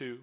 2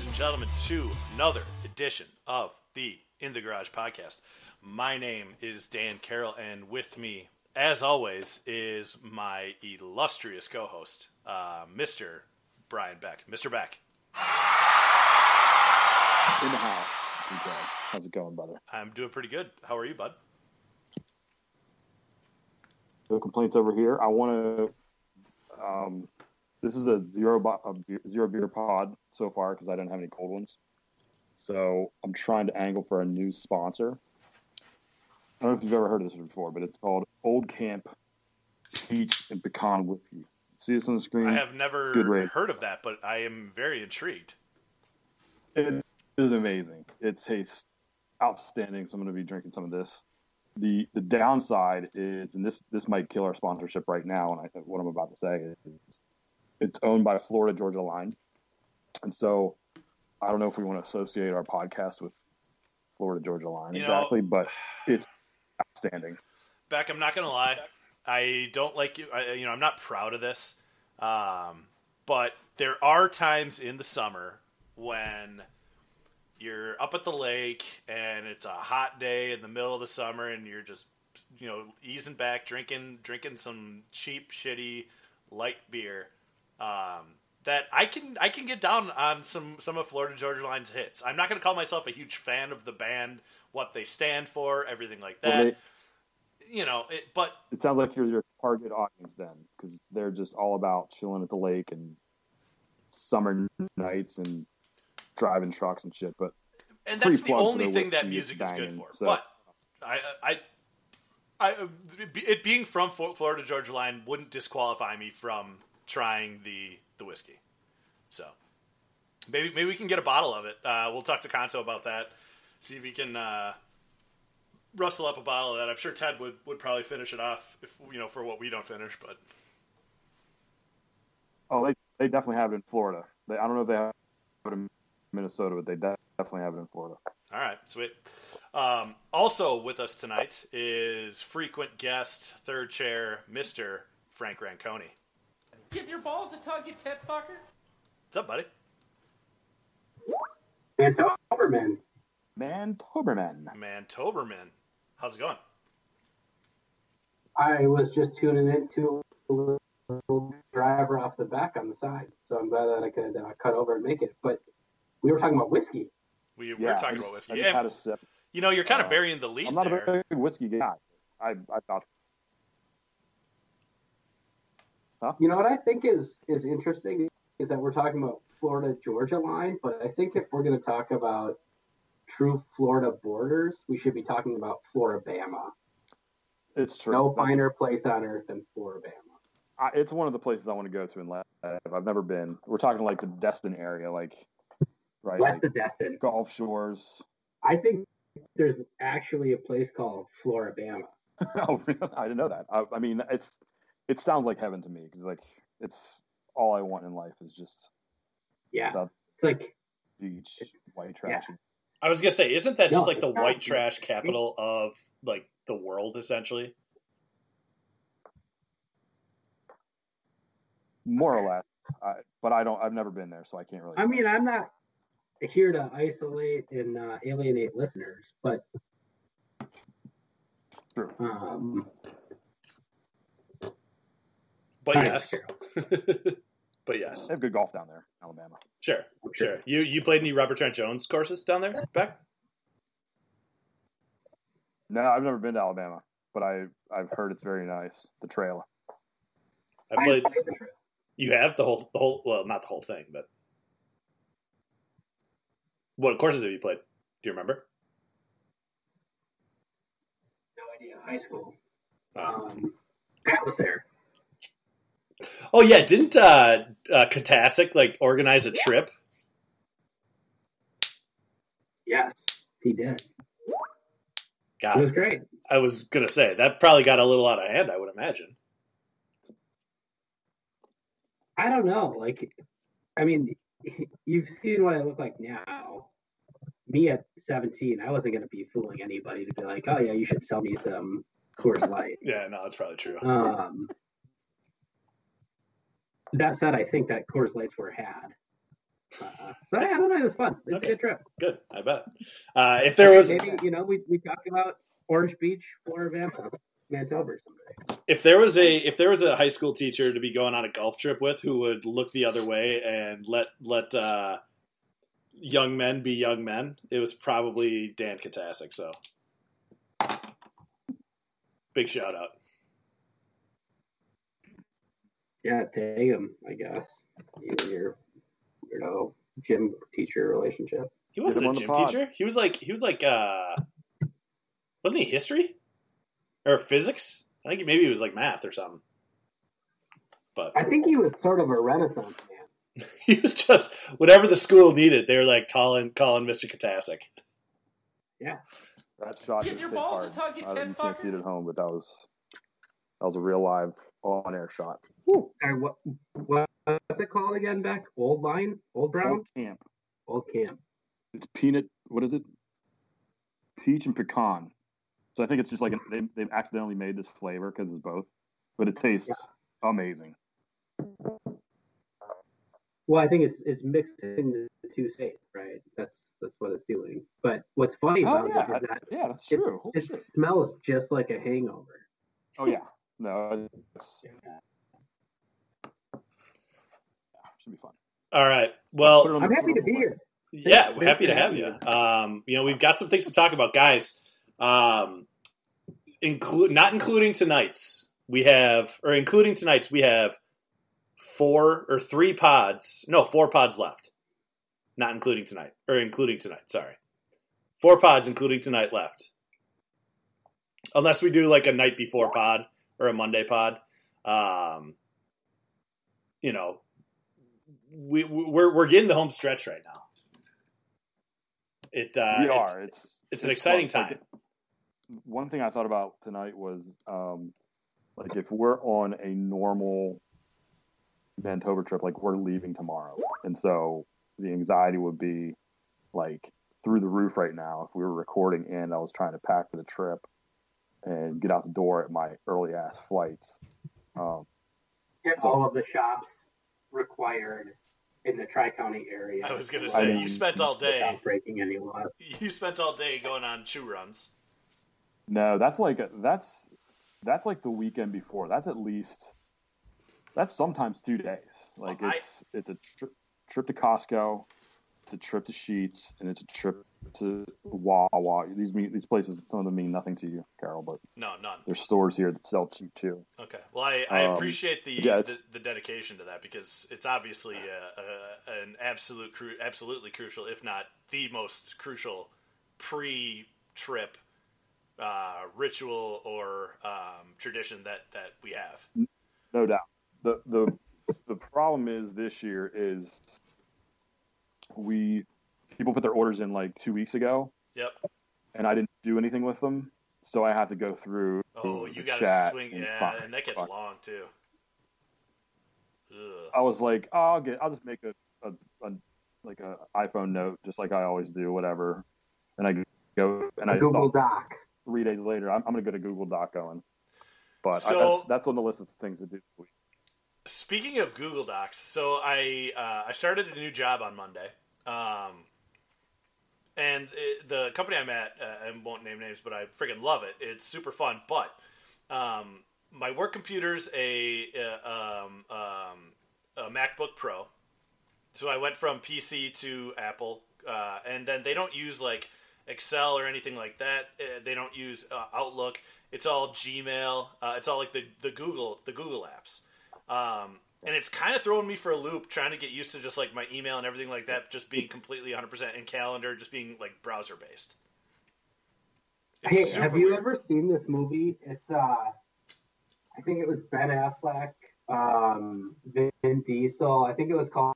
ladies and gentlemen, to another edition of the In the Garage podcast. My name is Dan Carroll, and with me, as always, is my illustrious co host, uh, Mr. Brian Beck. Mr. Beck, in the house. How's it going, brother? I'm doing pretty good. How are you, bud? No complaints over here. I want to. Um, this is a zero bo- a zero beer pod so far because I didn't have any cold ones. So I'm trying to angle for a new sponsor. I don't know if you've ever heard of this before, but it's called Old Camp Peach and Pecan Whiskey. See this on the screen? I have never heard of that, but I am very intrigued. It is amazing. It tastes outstanding. So I'm going to be drinking some of this. The the downside is, and this this might kill our sponsorship right now. And I think what I'm about to say is, it's owned by Florida Georgia Line, and so I don't know if we want to associate our podcast with Florida Georgia Line You know- exactly, but it's outstanding. Beck, I'm not gonna lie. I don't like you. I, you know, I'm not proud of this. Um, but there are times in the summer when you're up at the lake and it's a hot day in the middle of the summer and you're just you know easing back drinking drinking some cheap shitty light beer um, that I can I can get down on some some of Florida Georgia Line's hits. I'm not going to call myself a huge fan of the band, what they stand for, everything like that. Well, they- you know, it, but It sounds like you're your target audience then, because they're just all about chilling at the lake and summer nights and driving trucks and shit. But and that's the only thing that music is good for. so- But I, I, I, it being from Florida Georgia Line wouldn't disqualify me from trying the the whiskey. So maybe maybe we can get a bottle of it. Uh, we'll talk to Conto about that. See if he can uh, rustle up a bottle of that. I'm sure Ted would, would probably finish it off if you know for what we don't finish. But oh, they they definitely have it in Florida. They, I don't know if they have it in Minnesota, but they definitely have it in Florida. All right, sweet. Um, also with us tonight is frequent guest, third chair, Mister Frank Ranconi. Give your balls a tug, you tit fucker. What's up, buddy? And Toberman, Man, Toberman. Man, Toberman. How's it going? I was just tuning into a little driver off the back on the side, so I'm glad that I could uh, cut over and make it. But we were talking about whiskey. We, Yeah, we're I talking just- about whiskey. I just Yeah, had a sip. you know, you're kind of uh, burying the lead I'm not there. a very big whiskey guy. I I thought You know what I think is is interesting is that we're talking about Florida Georgia line, but I think if we're going to talk about true Florida borders, we should be talking about Floribama. it's true. No finer place on earth than Floribama. I, it's one of the places I want to go to in life. I've never been. We're talking like the Destin area, like right, West like of Destin. Gulf Shores. I think there's actually a place called Floribama. oh, really? I didn't know that. I, I mean, it's it sounds like heaven to me because like it's all I want in life is just Yeah, South it's like Beach, It's- white trash. I was gonna say, isn't that just No, like the white trash capital of like the world, essentially? more or less. I, but I don't. I've never been there, so I can't really. I mean, I'm not here to isolate and uh, alienate listeners, but True. um, But Hi, yes, but yes, They have good golf down there, Alabama. sure, sure. You you played any Robert Trent Jones courses down there, Beck? No, I've never been to Alabama, but I I've heard it's very nice. The trail. I played. played the trail. You have the whole the whole well, not the whole thing, but what courses have you played? Do you remember? No Idea High School. Um, Pat was there. Oh yeah, didn't uh, uh Katasic like organize a trip? Yes, he did. God, It was great. I was gonna say that probably got a little out of hand. I would imagine. I don't know. Like, I mean, you've seen what I look like now. Me at 17, I wasn't going to be fooling anybody to be like, oh, yeah, you should sell me some Coors Light. Yeah, no, that's probably true. Um, that said, I think that Coors Lights were had. Uh, so, yeah, I don't know. It was fun. It's Okay. a good trip. Good, I bet. Uh, if there was Maybe, you know, we, we talked about Orange Beach, Florida, Vancouver, Manitoba someday. if there was a if there was a high school teacher to be going on a golf trip with who would look the other way and let let uh, young men be young men, it was probably Dan Katasic. So, big shout out. Yeah, take him, I guess. You and your weirdo gym teacher relationship. He wasn't a gym teacher. He was like he was like uh, wasn't he history or physics? I think maybe he was like math or something. But I think he was sort of a renaissance man. he was just whatever the school needed. They were like calling calling Mr. Katasic. Yeah. That shot Give just your hit balls a hard. tug, you I- tit you can't see it at home, but that was that was a real live on air shot. Sorry, what, what what's it called again? Back old line, old brown, Old camp. old camp. It's peanut. What is it? Peach and pecan. So I think it's just like they they've accidentally made this flavor because it's both, but it tastes amazing. Well, I think it's it's mixing the two states, right? That's that's what it's doing. But what's funny Oh about yeah, it is that yeah, that's true. Holy it smells just like a hangover. Oh yeah, no, it's, should be fun. All right. Well, I'm the- happy to be here. yeah, we're happy to have you. Um, you know, we've got some things to talk about, guys. Um, include not including tonight's. We have, or including tonight's, we have four or three pods. No, four pods left. Not including tonight, or including tonight. Sorry, four pods including tonight left. Unless we do like a night before pod or a Monday pod. Um, you know, we we're we're getting the home stretch right now. It uh, we it's- are. It's it's an exciting fun. time. Like, one thing I thought about tonight was um, like if we're on a normal Manitoba trip, like we're leaving tomorrow, and so the anxiety would be like through the roof right now if we were recording and I was trying to pack for the trip and get out the door at my early ass flights. Um, Get all of the shops required in the Tri County area. I was gonna I say mean- you spent all day without breaking any laws. you spent all day going on chew runs. No, that's like a, that's that's like the weekend before. That's at least that's sometimes two days. Like Well, I- it's it's a tri- trip to Costco, it's a trip to Sheetz, and it's a trip to Wawa. These mean these places. Some of them mean nothing to you, Carroll, but No, none. there's stores here that sell cheap too. Okay. Well, I, I Um, appreciate the, yeah, the the dedication to that because it's obviously a, a, an absolute cru- absolutely crucial, if not the most crucial pre-trip uh, ritual or um, tradition that that we have. No doubt. The the the problem is this year is we people put their orders in like two weeks ago, Yep. and I didn't do anything with them, so I had to go through. Oh, you got to chat swing, and yeah, find- and that gets find- long too. Ugh. I was like, oh, I'll get, I'll just make a, a, a like a iPhone note, just like I always do, whatever. And I go, and I Google thought Doc. three days later, I'm, I'm gonna get a Google Doc going. But I, that's that's on the list of things to do. Speaking of Google Docs, so I uh, I started a new job on Monday, um, and it, the company I'm at, uh, I won't name names, but I freaking love it. It's super fun, but um, my work computer's a, uh um, um, a MacBook Pro, so I went from PC to Apple, uh, and then they don't use like Excel or anything like that. Uh, they don't use uh, Outlook. It's all Gmail. Uh, it's all like the, the Google the Google apps. Um, and it's kind of throwing me for a loop trying to get used to just like my email and everything like that just being completely 100% in calendar just being like browser based Hey, have you weird. ever seen this movie? It's uh, I think it was Ben Affleck, um, Vin Diesel. I think it was called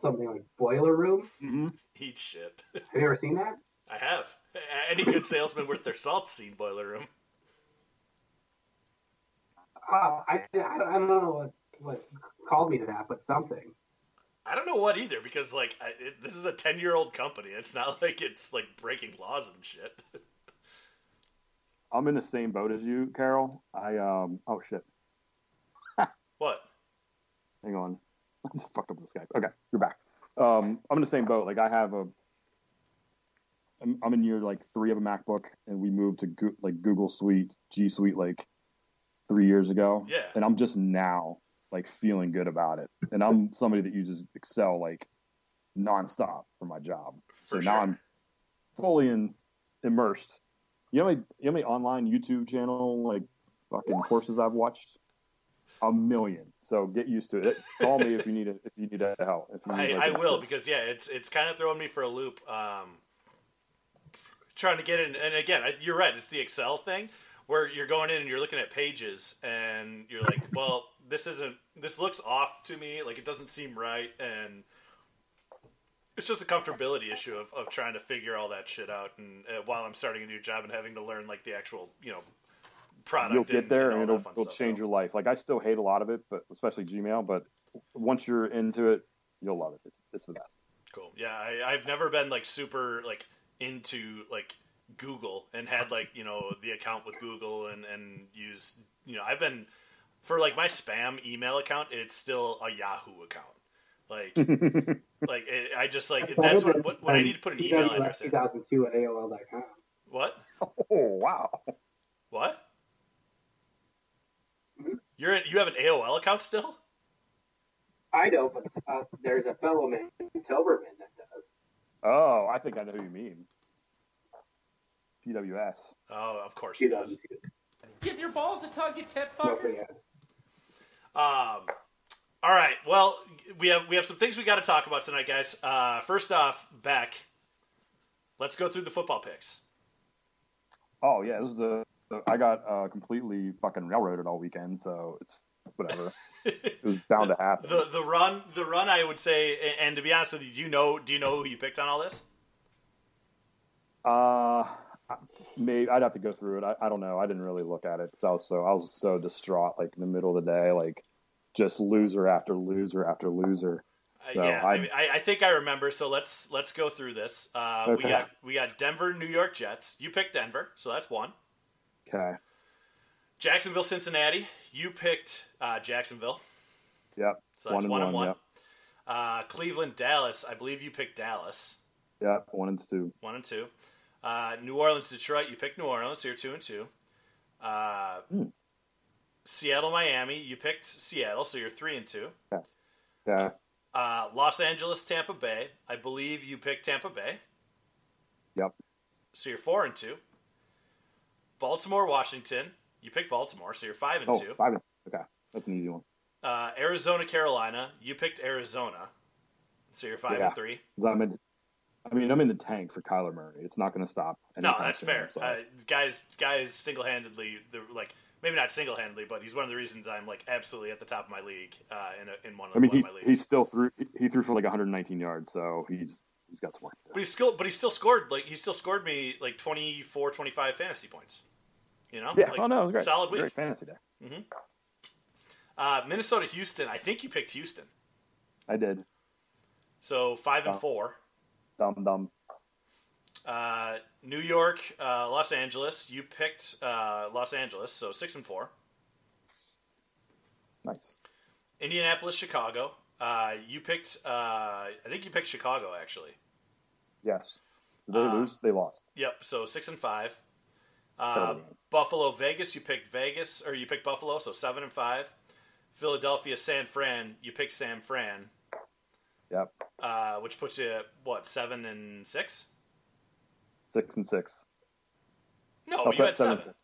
something like Boiler Room. Mm-hmm. Eat shit. Have you ever seen that? I have. Any good salesman worth their salt seen Boiler Room. Uh, I, I I don't know what what called me to that, but something. I don't know what either because like I, it, this is a ten year old company. It's not like it's like breaking laws and shit. I'm in the same boat as you, Carroll. I um. Oh shit. what? Hang on. I just fucked up with Skype. Okay, you're back. Um, I'm in the same boat. Like I have a. I'm, I'm in year like three of a MacBook, and we moved to Go- like Google Suite, G Suite, like three years ago. Yeah. And I'm just now like feeling good about it. And I'm somebody that uses Excel like nonstop for my job. So For now. I'm fully in, immersed. You know, many, you know many online YouTube channel like fucking courses I've watched? A million. So get used to it. Call me if you need it. If you need a help. If you I, need, like, I an will because yeah, it's it's kind of throwing me for a loop. Um, trying to get in, and again, I- you're right. It's the Excel thing where you're going in and you're looking at pages, and you're like, well, this isn't. This looks off to me. Like it doesn't seem right, and it's just a comfortability issue of, of trying to figure all that shit out. And uh, while I'm starting a new job and having to learn like the actual, you know, product, you'll get there and, and, it'll, it'll stuff. change So- your life. Like I still hate a lot of it, but especially Gmail. But once you're into it, you'll love it. It's, it's the best. Cool. Yeah, I, I've never been like super like into like Google and had like you know the account with Google and and use you know I've been for like my spam email account it's still a Yahoo account. Like like it, I just like that's what, what when I need to put an email address in. 2002 at AOL.com. What? Oh wow! What? You're in, you have an AOL account still? I don't, but uh, there's a fellow man, Toberman, that does. Oh, I think I know who you mean. PWS. Oh, of course he does. Give your balls a tug, you tit Nobody fucker. has. Um, all right. Well, we have we have some things we got to talk about tonight, guys. Uh, first off, Beck, let's go through the football picks. Oh yeah, this is a. I got uh, completely fucking railroaded all weekend, so it's whatever. it was bound to happen. The the run the run I would say, and to be honest with you, do you know do you know who you picked on all this? Uh, maybe I'd have to go through it. I, I don't know. I didn't really look at it I was so I was so distraught, like in the middle of the day, like just loser after loser after loser. Uh, yeah, I, I- mean, I, I think I remember. So let's let's go through this. Uh, We got we got Denver, New York Jets. You picked Denver, so that's one. Okay. Jacksonville, Cincinnati. You picked uh, Jacksonville, Yep. so that's One and one and one. one, Uh, Cleveland, Dallas. I believe you picked Dallas. Yep. One and two. one and two. Uh, New Orleans, Detroit. You picked New Orleans, so you're two and two. Uh, Hmm. Seattle, Miami. You picked Seattle, so you're three and two. Yeah. Uh, Los Angeles, Tampa Bay. I believe you picked Tampa Bay, Yep. so you're four and two. Baltimore, Washington. You picked Baltimore, so you're five and Oh, two. five and okay. That's an easy one. Uh, Arizona, Carolina. You picked Arizona, so you're five Yeah. and three. I'm in, I mean, I'm in the tank for Kyler Murray. It's not going to stop. No, that's soon, fair. so. Uh, guys, guys, single handedly, like maybe not single handedly, but he's one of the reasons I'm like absolutely at the top of my league uh, in a, in one of, I mean, one he's of my leagues. he still threw he threw for like 119 yards, so he's he's got some work. but he still, but he still scored like he still scored me like 24, 25 fantasy points. You know, Yeah. like, oh no, it was great. solid week. Great fantasy day. Uh, Minnesota, Houston. I think you picked Houston, I did. so five and Oh. four. Dumb dumb. Uh, New York, uh, Los Angeles. You picked uh, Los Angeles, so six and four. Nice. Indianapolis, Chicago. Uh, you picked. Uh, I think you picked Chicago actually. Yes. Did they Uh, lose? They lost. Yep. So six and five. Buffalo, Vegas. You picked Vegas, or you picked Buffalo, so seven and five. Philadelphia, San Fran. You picked San Fran, Yep. uh, which puts you at what seven and six? Six and six. No, Oh, you se- had seven seven.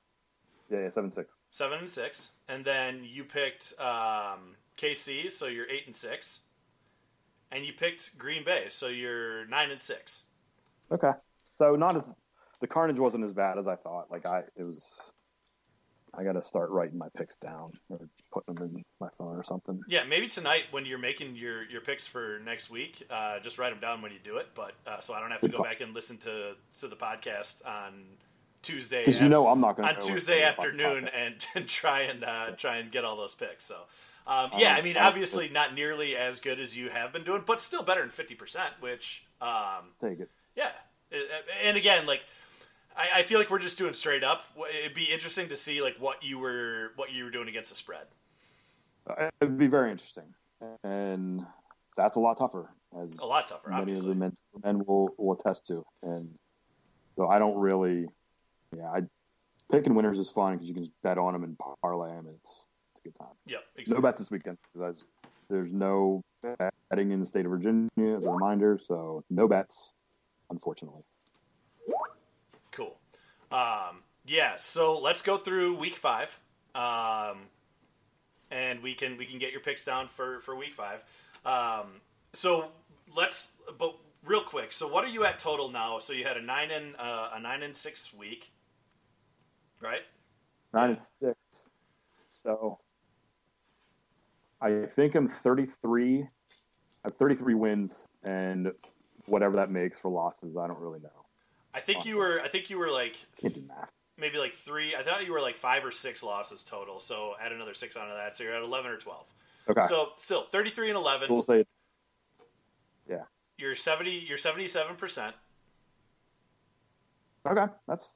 Yeah, yeah, seven six. Seven and six, and then you picked um, KC, so you're eight and six, and you picked Green Bay, so you're nine and six. Okay. So not as the carnage wasn't as bad as I thought. Like I, it was. I got to start writing my picks down or putting them in my phone or something. Yeah, maybe tonight when you're making your, your picks for next week, uh, just write them down when you do it. But uh, so I don't have to go back and listen to to the podcast on Tuesday. Because you know I'm not going on Tuesday afternoon and, and try and uh, try and get all those picks. So. Um, yeah, I mean, obviously not nearly as good as you have been doing, but still better than fifty percent. Which, um, take it. Yeah, and again, like I, I, feel like we're just doing straight up. It'd be interesting to see like what you were what you were doing against the spread. Uh, it'd be very interesting, and that's a lot tougher. As a lot tougher. Many obviously. of the men, men will will attest to, and so I don't really. Yeah, I picking winners is fun because you can just bet on them and parlay them. And it's it's a good time. Yep. Exactly. No bets this weekend because there's no betting in the state of Virginia as a reminder. So no bets, unfortunately. Um, yeah, so let's go through week five, um, and we can we can get your picks down for for week five. Um, so let's, but real quick. So what are you at total now? So you had a nine and uh, a nine and six week, right? Nine and six. So I think I'm 33. I have 33 wins, and whatever that makes for losses, I don't really know. I think awesome. you were. I think you were like maybe like three. I thought you were like five or six losses total. So add another six onto that, so you're at eleven or twelve. Okay. So still thirty three and eleven. We'll say. Yeah. You're seventy. You're seventy seven percent. Okay, that's.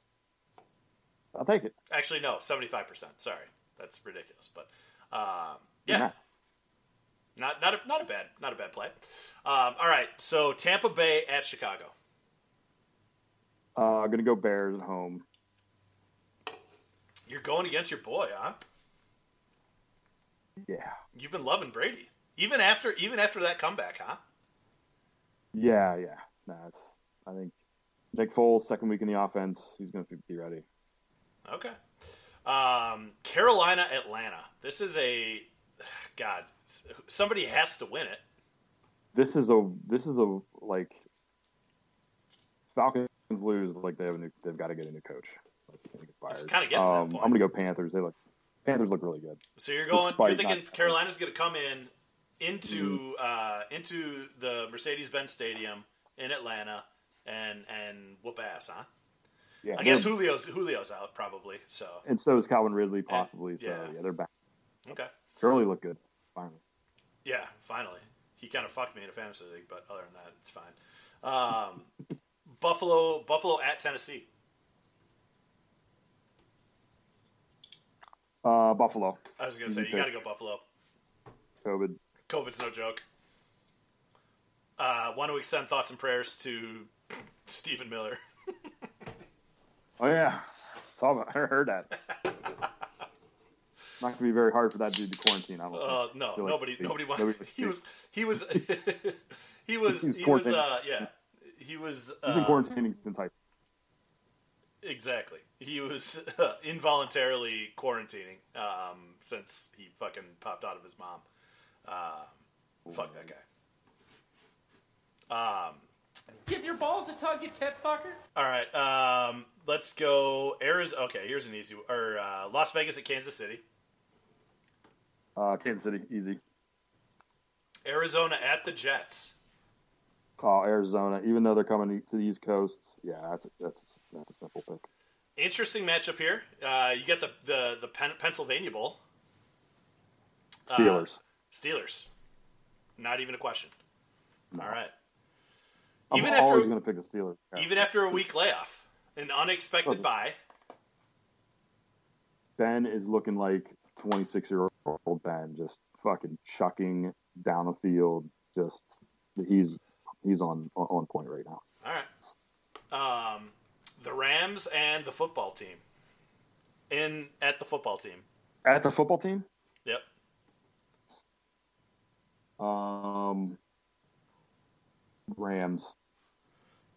I'll take it. Actually, no, seventy five percent. Sorry, that's ridiculous. But um, yeah. yeah. Not not a, not a bad not a bad play. Um, all right, so Tampa Bay at Chicago. Uh, I'm gonna go Bears at home. You're going against your boy, huh? Yeah. You've been loving Brady, even after even after that comeback, huh? Yeah, yeah. Nah, it's. I think Nick Foles, second week in the offense, he's gonna be ready. Okay. Um, Carolina, Atlanta. This is a God. Somebody has to win it. This is a. This is a like. Falcons lose, like they have a new, they've got to get a new coach. Like, kind of getting um, I'm gonna go Panthers. They look Panthers look really good. So you're going. Despite you're thinking not, Carolina's going to come in into mm-hmm. uh, into the Mercedes-Benz Stadium in Atlanta and and whoop ass, huh? Yeah, I guess Julio's Julio's out probably. So and so is Calvin Ridley possibly. And, so yeah. yeah, they're back. Okay. Curly look good finally. Yeah, finally. He kind of fucked me in a fantasy league, but other than that, it's fine. Um, Buffalo Buffalo at Tennessee. Uh, Buffalo. I was gonna say you got to go Buffalo. COVID. COVID's no joke. Uh, want to extend thoughts and prayers to Stephen Miller. oh yeah, I heard that. Not gonna be very hard for that dude to quarantine. I don't. Uh, no, nobody, like nobody, nobody. He was, he was, he was, he was, uh, yeah he was. He's been uh, quarantining since high. Exactly. He was uh, involuntarily quarantining um, since he fucking popped out of his mom. Uh, fuck that guy. Um, Give your balls a tug, you tit fucker. All right. Um, let's go. Arizona. Okay, here's an easy. Or uh, Las Vegas at Kansas City. Uh, Kansas City, easy. Arizona at the Jets. Oh, Arizona, even though they're coming to the East Coast, yeah, that's that's that's a simple pick. Interesting matchup here. Uh, you get the the the Pen- Pennsylvania Bowl. Steelers. Uh, Steelers. Not even a question. No. All right. I'm even always going to pick the Steelers. Yeah. Even after a week layoff, an unexpected buy. Ben is looking like 26 year old Ben, just fucking chucking down the field. Just he's he's on on point right now. All right. Um, the Rams and the football team. In at the football team. At the football team. Yep. Um, Rams.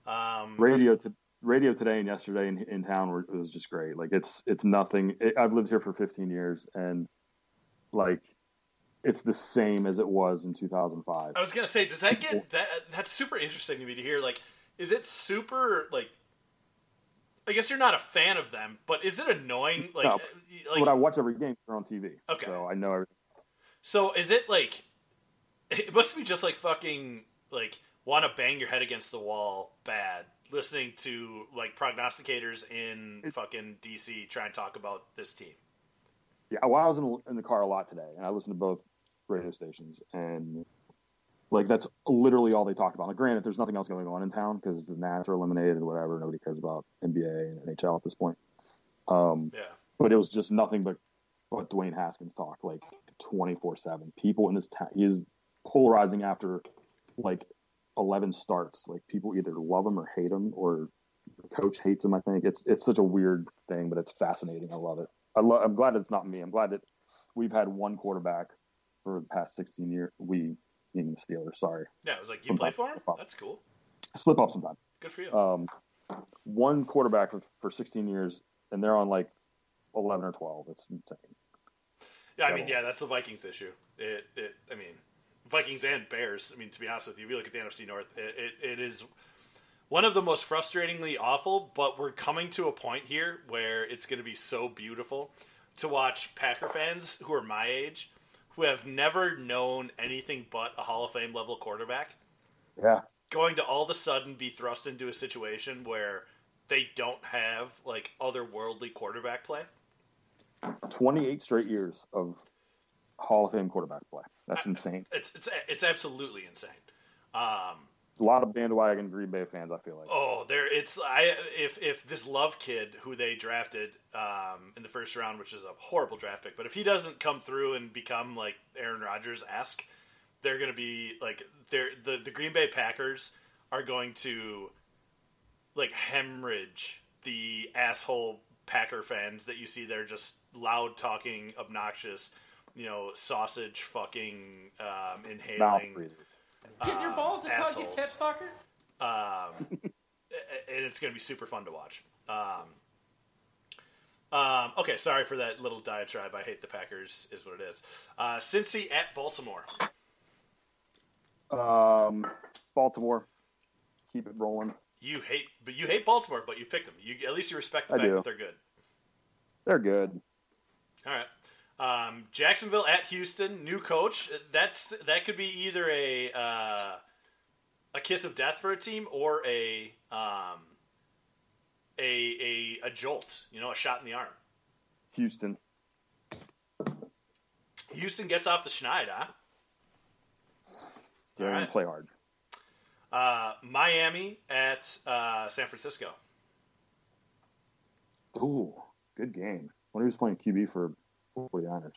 Um, radio to radio today and yesterday in, in town were, it was just great. Like it's it's nothing. It, I've lived here for 15 years and like it's the same as it was in 2005. I was gonna say, does that get that? That's super interesting to me to hear. Like, is it super like? I guess you're not a fan of them, but is it annoying? Like, No. uh, like but I watch every game. They're on TV. Okay. So I know everything. So is it like it must be just like fucking like want to bang your head against the wall bad listening to like prognosticators in fucking DC try and talk about this team. Yeah, well, I was in, in the car a lot today, and I listened to both radio stations, and like that's literally all they talked about. Like, granted, there's nothing else going on in town because the Nats are eliminated, and whatever. Nobody cares about NBA and NHL at this point. Um, Yeah. but it was just nothing but but Dwayne Haskins talk like 24 seven. People in this town, he is polarizing after like 11 starts. Like people either love him or hate him, or the coach hates him. I think it's it's such a weird thing, but it's fascinating. I love it. I I'm glad it's not me. I'm glad that we've had one quarterback for the past 16 years. We, meaning the Steelers. Sorry, Yeah, it was like you play Sometimes for him? That's cool. slip up sometimes. Good for you. Um, one quarterback for, for 16 years, and they're on like 11 or 12. It's insane. yeah, I mean, yeah, that's the Vikings issue. It it I mean, Vikings and Bears. I mean, to be honest with you, if you look at the NFC North, it, it, it is one of the most frustratingly awful, but we're coming to a point here where it's going to be so beautiful to watch Packer fans who are my age, who have never known anything but a Hall of Fame level quarterback, Yeah, going to all of a sudden be thrust into a situation where they don't have like otherworldly quarterback play. 28 straight years of Hall of Fame quarterback play. That's insane. It's it's it's absolutely insane. Um, A lot of bandwagon Green Bay fans. I feel like. Oh, there it's I if if this Love kid who they drafted um, in the first round, which is a horrible draft pick, but if he doesn't come through and become like Aaron Rodgers esque, they're going to be like they're the the Green Bay Packers are going to like hemorrhage the asshole Packer fans that you see. They're just loud talking, obnoxious, you know, sausage fucking um, inhaling. Give your balls a tug, you assholes. tit fucker. um, and it's going to be super fun to watch. Um, um, okay, sorry for that little diatribe. I hate the Packers, is what it is. Uh, Cincy at Baltimore. Um, Baltimore, keep it rolling. You hate, but you hate Baltimore, but you picked them. You at least you respect the I fact do. that they're good. They're good. All right. Um, Jacksonville at Houston, new coach. That's that could be either a uh, a kiss of death for a team or a um, a, a a jolt. You know, a shot in the arm. Houston. Houston gets off the schneid, huh? They're All gonna play hard. Uh, Miami at uh, San Francisco. Ooh, good game. When he was playing QB for 49ers.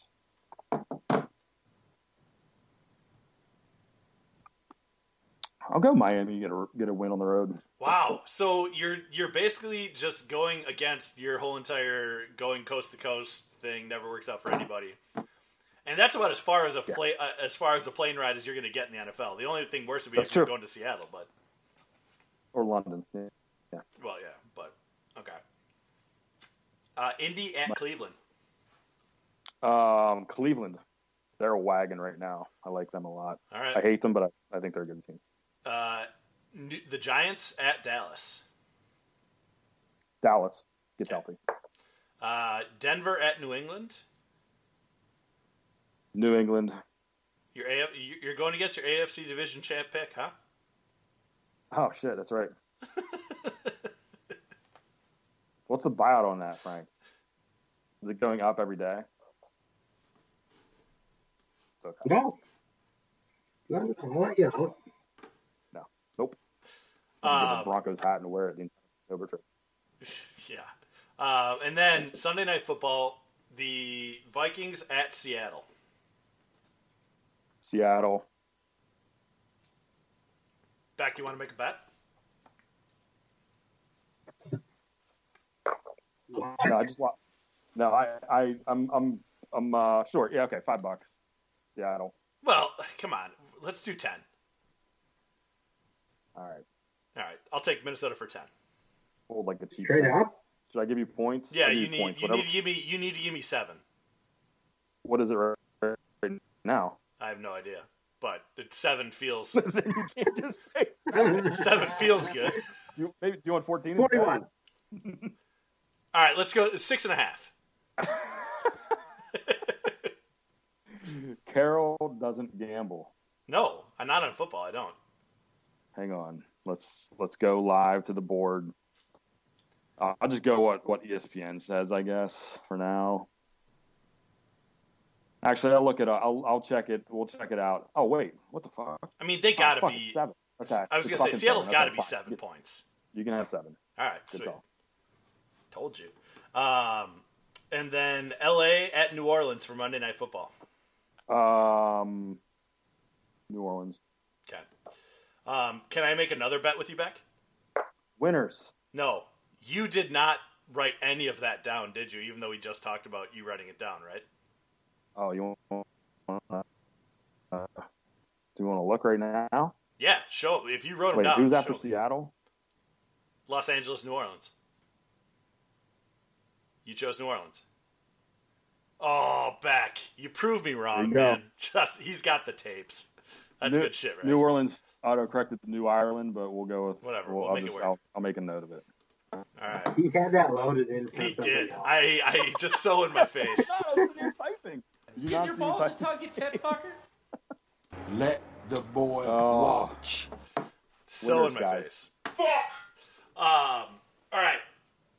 I'll go Miami. Get a get a win on the road. Wow. So you're you're basically just going against your whole entire going coast to coast thing. Never works out for anybody. And that's about as far as a fla- uh, as far as the plane ride as you're going to get in the NFL. The only thing worse would be That's if you're true. going to Seattle, but Or London. Yeah. well, yeah, but okay. Uh, Indy at Cleveland. Um, Cleveland. They're a wagon right now. I like them a lot. All I hate them, but I, I think they're a good team. Uh, the Giants at Dallas. Dallas gets healthy. Uh, Denver at New England. New England. Your AF- you're going against your AFC division champ pick, huh? Oh shit, that's right. What's the buyout on that, Frank? Is it going up every day? It's okay. No. No, I'll let you know. Nope. I'm gonna Um, a Broncos hat and wear it the entire October trip. Yeah. Um, and then Sunday Night Football, the Vikings at Seattle. Seattle. Back, you want to make a bet? No, I just wa- no, I, I, I'm, I'm, I'm uh, sure. Yeah, okay, five bucks. Seattle. Well, come on. Let's do 10. All right. All right. I'll take Minnesota for 10. Hold like a cheap. Straight up. Should I give you points? Yeah, I'll you need points. you Whatever. need to give me you need to give me 7. What is it right, right now? I have no idea. But it, 7 feels you can't just say seven. 7 feels good. You, maybe do you want fourteen? Forty-one. All right, let's go six and a half. Carroll doesn't gamble. No, I'm not on football. I don't. Hang on. Let's let's go live to the board. Uh, I'll just go what what ESPN says, I guess, for now. Actually, I'll look it up. I'll I'll check it. We'll check it out. Oh wait, what the fuck? I mean, they Oh, got to fuck, be. seven. Okay, I was gonna say Seattle's got to be fine. seven You- points. You can have seven. All right, Good sweet. call. Told you. Um, and then L.A. at New Orleans for Monday Night Football. Um, New Orleans Okay. Um, can I make another bet with you, Beck? winners. No, you did not write any of that down, did you? Even though we just talked about you writing it down, right? Oh, you want? Uh, do you want to look right now? Yeah, show if you wrote them Wait, down. who's after Seattle? Los Angeles, New Orleans. You chose New Orleans. Oh, Beck, you proved me wrong, There you go. man. Just he's got the tapes. That's New, good shit, right? New Orleans auto corrected to New Ireland, but we'll go with Whatever, We'll, we'll I'll, make it just, work. I'll, I'll make a note of it. All right. He had that loaded in. He did. else. I, I just so in my face. I typing. You Get your balls a typing? tug, you tit fucker. Let the boy Oh. watch. So in my guys. face. Fuck. Um. All right.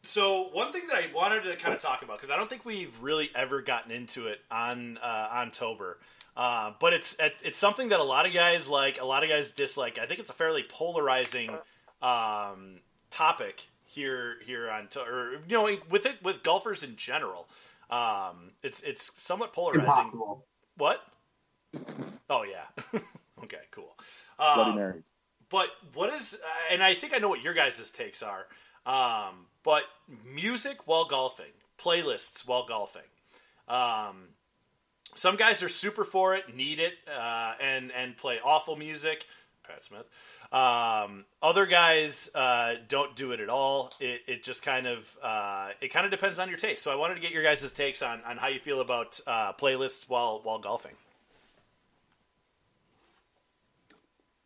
So one thing that I wanted to kind of talk about because I don't think we've really ever gotten into it on uh, on Tober, uh, but it's it's something that a lot of guys like, a lot of guys dislike. I think it's a fairly polarizing um, topic here here on to- or you know with it with golfers in general. Um, it's it's somewhat polarizing. Impossible. What? Oh yeah. okay, cool. Bloody Um, Marys. but what is, and I think I know what your guys' takes are, um, but music while golfing, playlists while golfing. Um, some guys are super for it, need it, uh, and and play awful music. Pat Smith. Um, other guys uh, don't do it at all. It, it just kind of uh, it kind of depends on your taste. So I wanted to get your guys' takes on, on how you feel about uh, playlists while while golfing.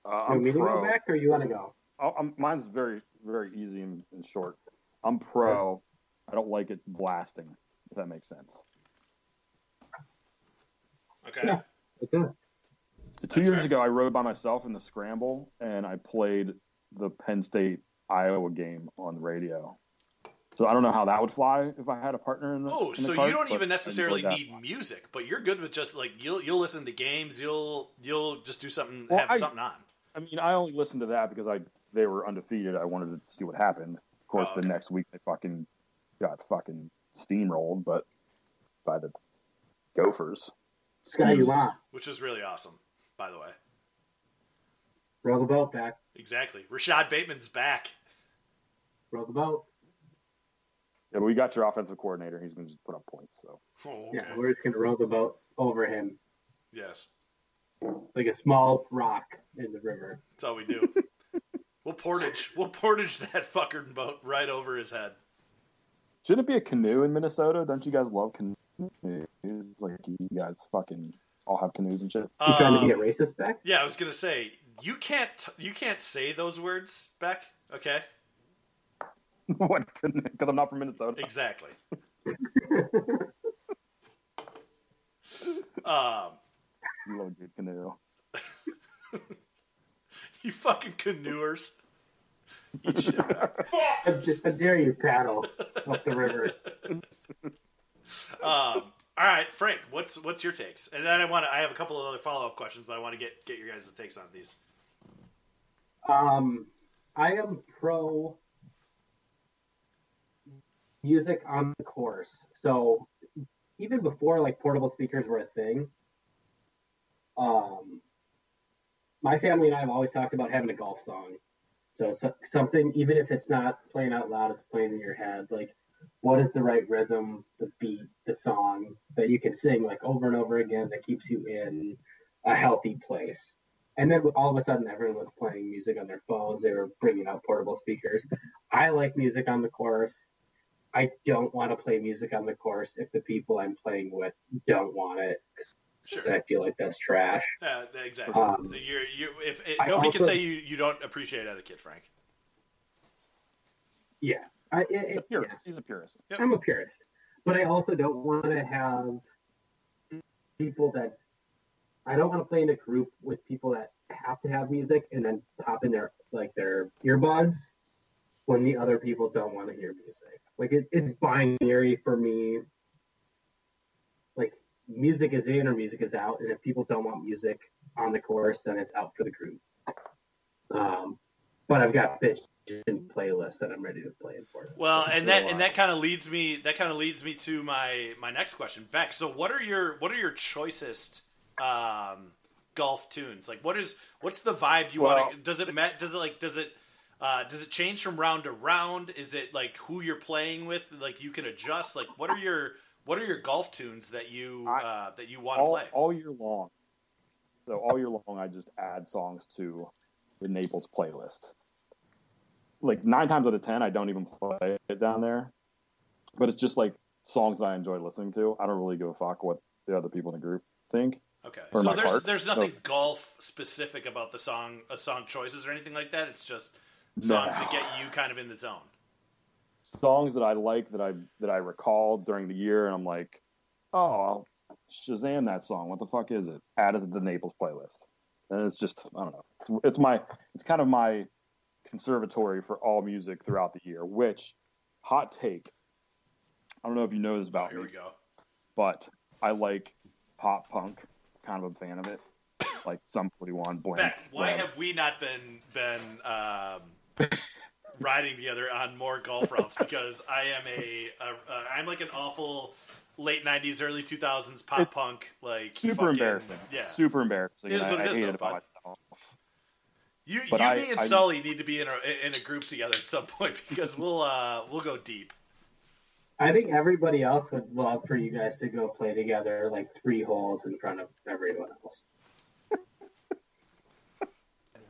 Uh, I'm want me to go pro. back, or you want to go? Oh, I'm, mine's very very easy and, and short. I'm pro. I don't like it blasting. If that makes sense. Okay. Yeah. It does. Two That's years fair. ago, I rode by myself in the scramble, and I played the Penn State Iowa game on the radio. So I don't know how that would fly if I had a partner in the. Oh, in the so cart, you don't even necessarily enjoyed that. need music, but you're good with just like you'll you'll listen to games, you'll you'll just do something, Well, have I- something on. I mean, I only listened to that because I they were undefeated. I wanted to see what happened. Of course, Oh, the next week they fucking got fucking steamrolled, but by the Gophers. Sky you want. which was really awesome, by the way. Row the boat back. Exactly. Rashod Bateman's back. Row the boat. Yeah, but we got your offensive coordinator. He's going to just put up points. So Oh, okay. Yeah, we're just gonna row the boat over him yes, like a small rock in the river. that's all we do. we'll portage, we'll portage that fucking boat right over his head. shouldn't it be a canoe in Minnesota? Don't you guys love canoes? Like you guys fucking all have canoes and shit. You trying to get Um, racist back? yeah, I was gonna say you can't you can't say those words, Beck. Okay, what? Because I'm not from Minnesota. exactly. um, You love a good canoe. you fucking canoers. Eat shit, Beck. How how dare you paddle up the river? Um, all right, Frank, what's what's your takes? And then I want to, I have a couple of other follow up questions, but I want to get get your guys' takes on these. Um, I am pro music on the course. So even before like portable speakers were a thing, um, my family and I have always talked about having a golf song. So, so something, even if it's not playing out loud, it's playing in your head. Like, what is the right rhythm, the beat, the song that you can sing like over and over again that keeps you in a healthy place? And then all of a sudden, everyone was playing music on their phones. They were bringing out portable speakers. I like music on the course. I don't want to play music on the course if the people I'm playing with don't want it. 'Cause Sure. I feel like that's trash. Uh, exactly. Um, You're, you if it, I nobody can say you, you don't appreciate etiquette, Frank. Yeah. I, it, He's a it, purist. yeah. He's a purist. Yep. I'm a purist, but I also don't want to have people that I don't want to play in a group with people that have to have music and then pop in their like their earbuds when the other people don't want to hear music. Like it, it's binary for me. Like music is in or music is out, and if people don't want music on the course, then it's out for the group. Um, but I've got bitch playlists that I'm ready to play it for. Well, and that and that kind of leads me that kind of leads me to my my next question, Vex. So, what are your what are your choicest um, golf tunes? Like, what is what's the vibe you Well- want? to Does it ma- does it like does it uh, does it change from round to round? Is it like who you're playing with? Like you can adjust. Like, what are your what are your golf tunes that you uh, that you want to play? all year long. So all year long, I just add songs to the Naples playlist. Like nine times out of ten, I don't even play it down there, but it's just like songs I enjoy listening to. I don't really give a fuck what the other people in the group think. Okay, so there's part. there's nothing So- golf specific about the song, uh, song choices or anything like that. It's just No. songs that get you kind of in the zone. Songs that I like that I that I recall during the year, and I'm like, oh, I'll Shazam that song. What the fuck is it? Add it to the Naples playlist, and it's just I don't know. It's, it's my it's kind of my conservatory for all music throughout the year. Which hot take. I don't know if you know this Oh, about here me, we go. but I like pop punk. Kind of a fan of it. Like Sum 41 blank. Beck, why whatever. have we not been been um, riding together on more golf routes? Because I am a, a, a I'm like an awful late '90s, early 2000s pop It's punk like super fucking- embarrassing? Yeah, super embarrassing. It is what I, it I is, hate though, it about myself. you, but you, I- me, and I- Sully need to be in a in a group together at some point because we'll uh, we'll go deep. I think everybody else would love for you guys to go play together like three holes in front of everyone else.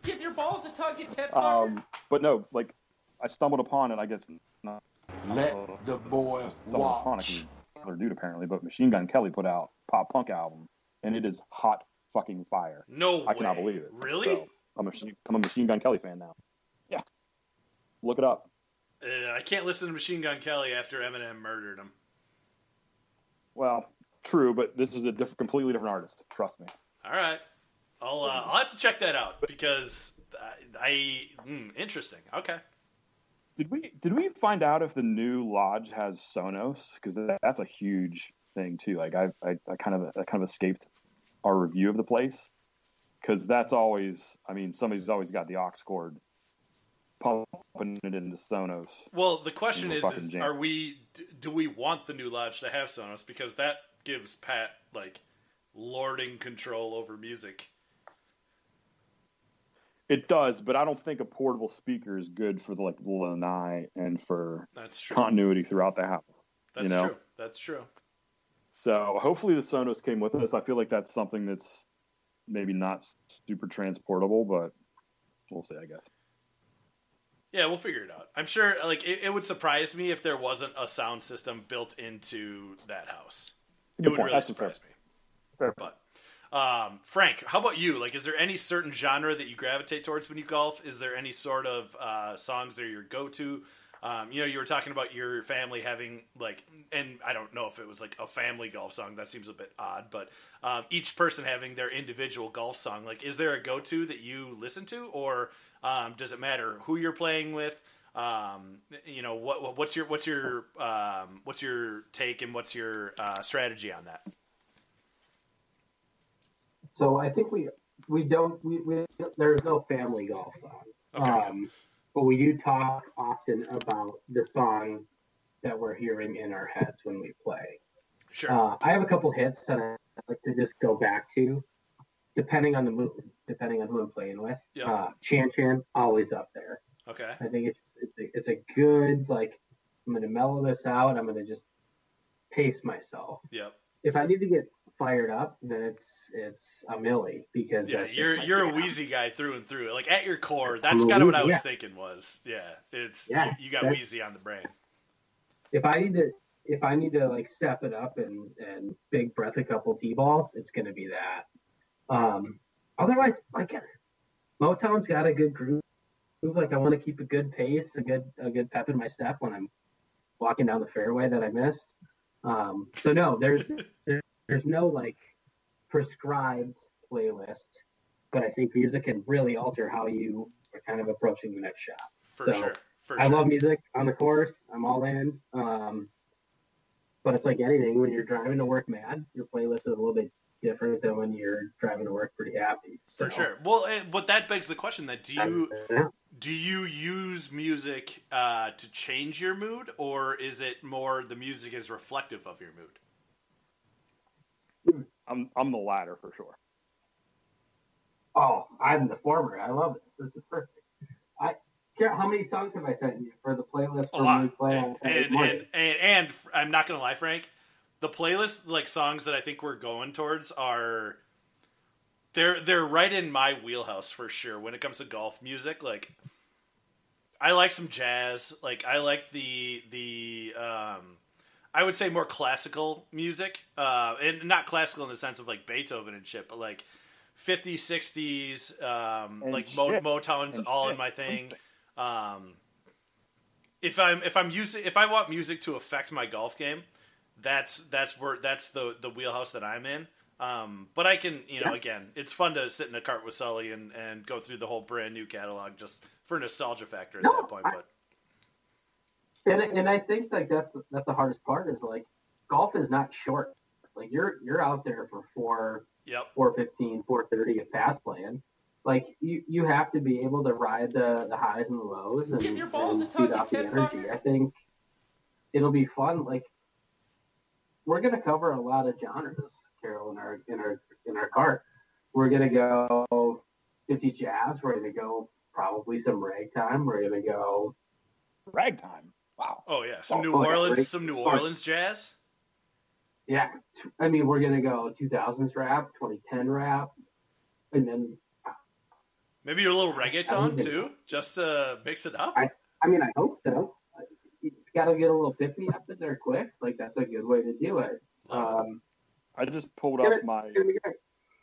Give your balls a tug, you tit. Um, but no, like I stumbled upon it. I guess not Let the boy stumbled upon it. 'cause watch. Another dude apparently, but Machine Gun Kelly put out pop punk album, and it is hot fucking fire. No, I cannot way. believe it. Really? So, I'm a machine, I'm a Machine Gun Kelly fan now. Yeah, look it up. Uh, I can't listen to Machine Gun Kelly after Eminem murdered him. Well, true, but this is a diff- completely different artist. Trust me. All right, I'll uh, I'll have to check that out because I, I mm, interesting. Okay. Did we did we find out if the new lodge has Sonos? Because that's a huge thing too. Like I I, I kind of I kind of escaped our review of the place because that's always I mean somebody's always got the aux cord pumping it into Sonos. Well, the question is, is are we do we want the new lodge to have Sonos because that gives Pat like lording control over music. It does, but I don't think a portable speaker is good for the like the lanai and for That's true. continuity throughout the house. That's you know? true. That's true. So hopefully the Sonos came with us. I feel like that's something that's maybe not super transportable, but we'll see. I guess. Yeah, we'll figure it out. I'm sure. Like it, it would surprise me if there wasn't a sound system built into that house. It Good would point. really That's a fair- surprise me. fair But um, Frank, how about you? Like, is there any certain genre that you gravitate towards when you golf? Is there any sort of uh, songs that are your go-to? Um, you know, you were talking about your family having like, and I don't know if it was like a family golf song. That seems a bit odd, but um, each person having their individual golf song. Like, is there a go-to that you listen to, or um, does it matter who you're playing with? Um, you know, what what's your what's your um, what's your take and what's your uh, strategy on that? So I think we we don't we, we there's no family golf song. Okay. Um, but we do talk often about the song that we're hearing in our heads when we play. Sure. Uh, I have a couple hits that I like to just go back to, depending on the mood, depending on who I'm playing with. Yeah. Uh, Chan Chan always up there. okay. I think it's it's a, it's a good like I'm gonna mellow this out. I'm gonna just pace myself. Yep. If I need to get fired up, then it's it's a Milli because Yeah, that's you're you're a. Weezy guy through and through. Like at your core, that's kind of what I was yeah. thinking. Was yeah, it's Yeah, you got Weezy on the brain. If I need to if I need to like step it up and and big breath a couple t balls, it's gonna be that. Um, otherwise, like Motown's got a good groove like I want to keep a good pace, a good a good pep in my step when I'm walking down the fairway that I missed. Um, so no, there's there, there's no like prescribed playlist, but I think music can really alter how you are kind of approaching the next shot. For So, sure. For I sure. love music on the course. I'm all in. Um, but it's like anything when you're driving to work mad, your playlist is a little bit different than when you're driving to work pretty happy. For sure. Well, eh, but that begs the question: that do you do you use music uh, to change your mood, or is it more the music is reflective of your mood? I'm I'm the latter for sure. Oh, I'm the former. I love this. This is perfect. I Kara, how many songs have I sent you for the playlist A for lot. when we play And, and, and, and, and I'm not gonna lie, Frank. The playlist, like songs that I think we're going towards, are they're they're right in my wheelhouse for sure. When it comes to golf music, like I like some jazz. Like I like the the um, I would say more classical music, uh, and not classical in the sense of like Beethoven and shit, but like 50s, 60s, um, And like Mo- Motown's And all in my thing. Um, if I'm if I'm using if I want music to affect my golf game, that's that's where that's the the wheelhouse that I'm in. Um, but I can, you know, again, it's fun to sit in a cart with Sully and, and go through the whole brand new catalog just for nostalgia factor at No, that point. I- But And and I think like that's the, that's the hardest part is like golf is not short. Like you're you're out there for four yep, 415, 430 of pass playing. Like you, you have to be able to ride the, the highs and the lows and, Give your balls and a tug, feed off the energy. fucker. I think it'll be fun. Like we're gonna cover a lot of genres, Carroll, in our in our in our cart. We're gonna go 50 jazz. We're gonna go probably some ragtime. We're gonna go Ragtime. Wow. oh yeah, some Oh, New oh, Orleans, right. some New Oh. Orleans jazz. yeah. I mean, we're gonna go 2000s rap, 2010 rap, and then Maybe a little I reggaeton don't too, just to mix it up. I- I mean, I hope so. You got to get a little 50 up in there quick. Like, that's a good way to do it. Um, I just pulled up it- my it's gonna be great.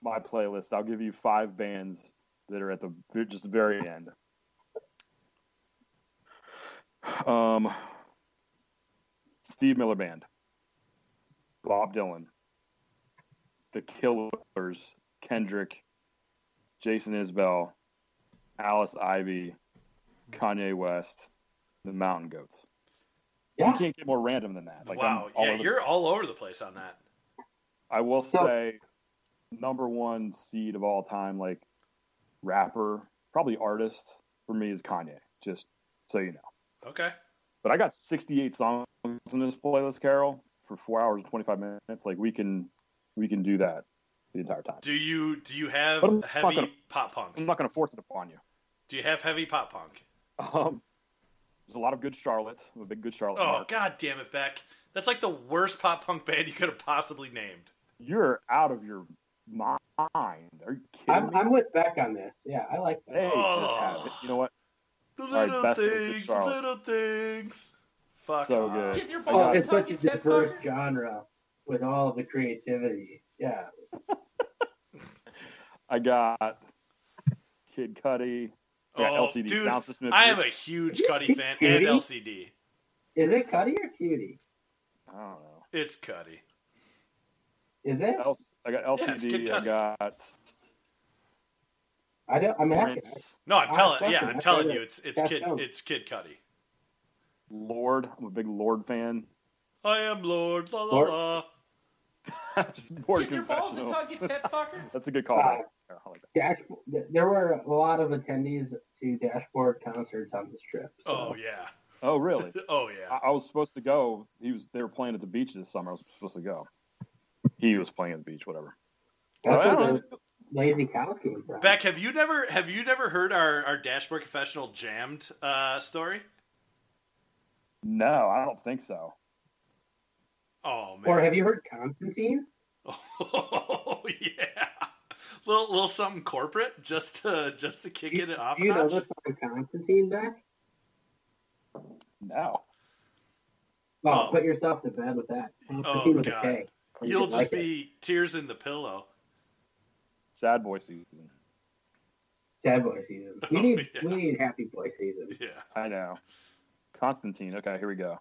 my playlist. I'll give you five bands that are at the just the very end. Um, Steve Miller Band, Bob Dylan, The Killers, Kendrick, Jason Isbell, Alice Ivy, Kanye West, The Mountain Goats. Yeah. You can't get more random than that. Like wow, all yeah, you're all over the place on that. I will So- say, number one seed of all time, like rapper, probably artist for me is Kanye. Just so you know. Okay, But I got 68 songs in this playlist, Carroll, for four hours and 25 minutes. Like we can, we can do that the entire time. do you do you have I'm not heavy gonna- pop punk? I'm not going to force it upon you. Do you have heavy pop punk? Um, there's a lot of good Charlotte. I'm a big good Charlotte. Oh mark. god damn it, Beck! That's like the worst pop punk band you could have possibly named. You're out of your mind. Are you kidding I'm, me? I'm with Beck on this. Yeah, I like that. Hey, Oh. you know what? The little best of the things, little things. Fuck So off. good. Give your I Oh, balls got a it's such a diverse fucker. genre with all the creativity. Yeah. I got Kid Cudi. I Oh, LCD dude, sound system. I am a huge Cuddy fan and LCD. Is it Cuddy or Cutie? I don't know. It's Cuddy. Is it? L- I got Yeah, it's Kid LCD. I got I don't. I'm asking. Prince, No, I'm telling. Yeah, I'm that's telling you, it's it's That's kid dope. it's Kid Cuddy. Lorde. I'm a big Lorde fan. I am Lorde. La la Lord? la. Lord Give your balls a confessional. tug, you tit fucker. That's a good call. Uh, I like that. Dash, there were a lot of attendees to Dashboard concerts on this trip. So. Oh yeah. Oh, really? Oh yeah. I, I was supposed to go. He was. They were playing at the beach this summer. I was supposed to go. He was playing at the beach. Whatever. That's So, I don't the lazy cows came from. Beck, have you never have you never heard our our dashboard confessional jammed uh, story? No, I don't think so. Oh man. Or have you heard Konstantine? Oh yeah. Little little something corporate just to just to kick it off Do a you know notch. the song Konstantine, Beck? No. Oh, Oh. put yourself to bed with that. Konstantine with God. a K. You You'll just like it. be tears in the pillow. Sad boy season. Sad boy season. We Oh, need yeah. we need happy boy season. Yeah. I know. Konstantine. Okay, here we go.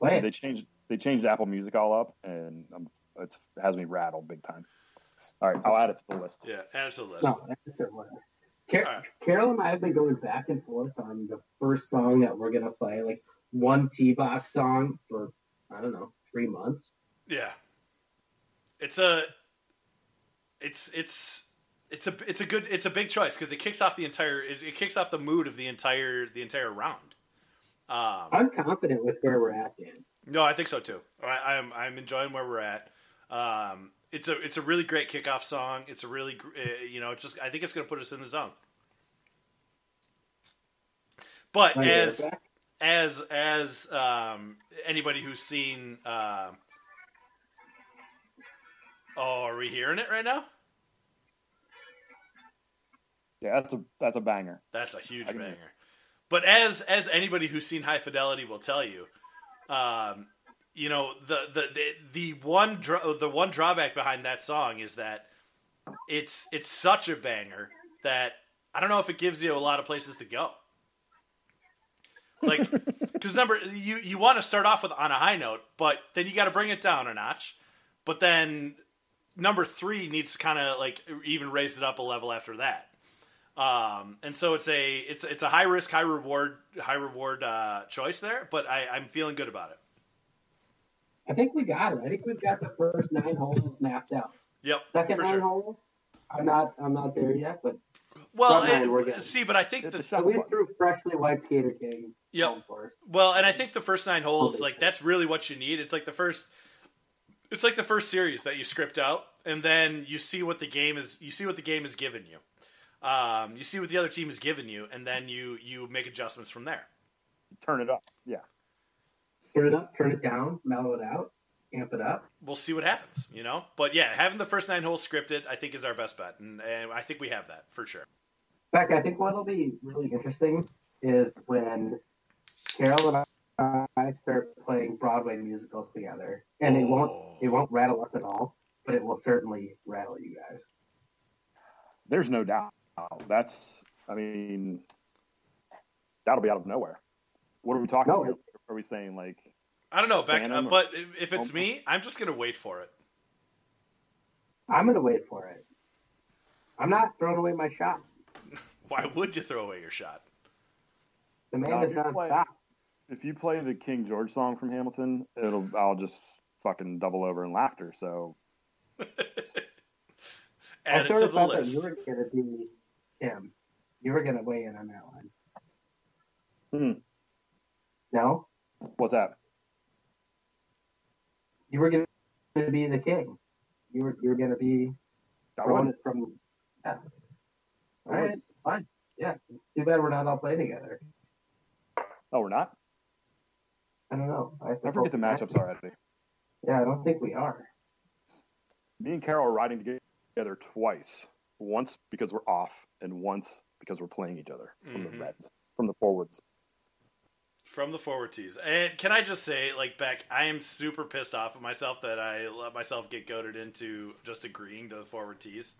Play They changed they changed Apple Music all up, and um, it's, it has me rattled big time. All right, I'll add it to the list. Yeah. Add it to the list. No, that's their list. Car- All right. Carroll and I have been going back and forth on the first song that we're gonna play, like one T box song for I don't know three months. Yeah. It's a it's it's it's a it's a good it's a big choice because it kicks off the entire it, it kicks off the mood of the entire the entire round. Um, I'm confident with where we're at, Dan. no, I think so too. I, I'm I'm enjoying where we're at. Um, it's a it's a really great kickoff song. It's a really uh, you know it's just I think it's going to put us in the zone. But it as as as um, anybody who's seen, uh, oh, are we hearing it right now? Yeah, that's a that's a banger. That's a huge I can hear banger. But as as anybody who's seen High Fidelity will tell you, um, you know the the the, the one dra- the one drawback behind that song is that it's it's such a banger that I don't know if it gives you a lot of places to go. Like, because number you you want to start off with on a high note, but then you got to bring it down a notch. But then number three needs to kind of like even raise it up a level after that. Um, and so it's a it's it's a high risk, high reward, high reward uh, choice there. But I, I'm feeling good about it. I think we got it. I think we've got the first nine holes mapped out. Yep, Second for nine sure. holes, I'm not I'm not there yet, but Well, and- we're good. see, but I think Hit the the at shuffle least through freshly wiped Gator King. Yep. course. Well, and I think the first nine holes, like that's really what you need. It's like the first, it's like the first series that you script out, and then you see what the game is. You see what the game is giving you. Um, you see what the other team is giving you, and then you you make adjustments from there. Turn it up. Yeah. Turn it up, turn it down, mellow it out, amp it up. We'll see what happens, you know. But yeah, having the first nine holes scripted, I think is our best bet, and, and I think we have that for sure. In fact, I think what'll be really interesting is when Carroll and I start playing Broadway musicals together, and it won't Oh. it won't rattle us at all, but it will certainly rattle you guys. There's no doubt. That's. I mean, that'll be out of nowhere. What are we talking No, about? Are we saying like I don't know, Beck, Phantom uh, but if- if it's me, I'm just gonna wait for it. I'm gonna wait for it. I'm not throwing away my shot. Why would you throw away your shot? The man No, is if you non-stop. if you play the King George song from Hamilton, it'll I'll just fucking double over in laughter. So Add it I to sort of the thought that you were gonna be him. You were gonna weigh in on that one. Hmm. No, what's that? you were gonna be the king. You were you were gonna be I throwing would. it from. Yeah. All I would. right, fine. Yeah. Too bad we're not all playing together. Oh, we're not. I don't know. I, I forget the matchups already. Yeah, I don't think we are. Me and Carroll are riding together twice. Once because we're off, and once because we're playing each other from Mhm. the Reds, from the forwards. From the forward tees. And can I just say, like, Beck, I am super pissed off at myself that I let myself get goaded into just agreeing to the forward tees.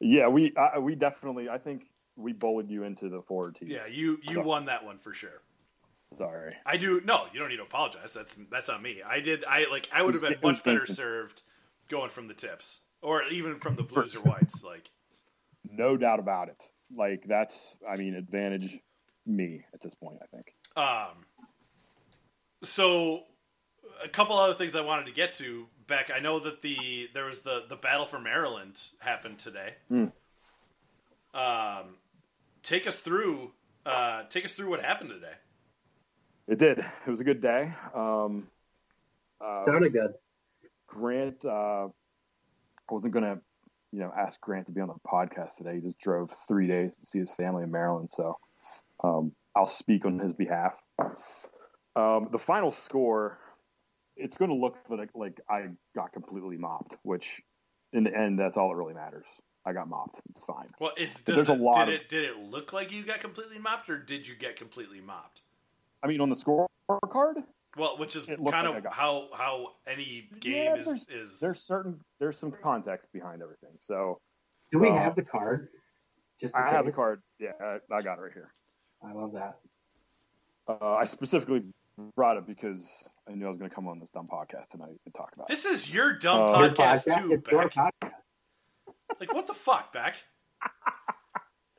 Yeah, we we definitely. I think we bullied you into the forward tees. Yeah, you you won that one for sure. Sorry. I do no, you don't need to apologize. That's that's on me. I did I like I would have been much better served going from the tips. Or even from the blues or whites. Like No doubt about it. Like that's. I mean, advantage me at this point. I think. Um, so a couple other things I wanted to get to, Beck. I know that the there was the the battle for Maryland happened today. Hmm. Um, take us through. Uh, take us through what happened today. It did. It was a good day. Um, uh, Sounded good. Grant, uh, I wasn't gonna, you know, ask Grant to be on the podcast today. He just drove three days to see his family in Maryland, so um, I'll speak on his behalf. Um, the final score, it's going to look like like I got completely mopped, which in the end, that's all that really matters. I got mopped. It's fine. Well, is But does there's a lot did of- it did it look like you got completely mopped, or did you get completely mopped? I mean, on the scorecard, Well, which is kind like of got- how how any game Yeah, is there's- is there's certain there's some context behind everything. So Do we Uh, have the card? Just in I have the card. Yeah, I, I got it right here. I love that. Uh, I specifically brought it because I knew I was going to come on this dumb podcast tonight and talk about. This is your dumb Uh, Your podcast podcast, too, it's Beck. podcast. Like what the fuck, Beck?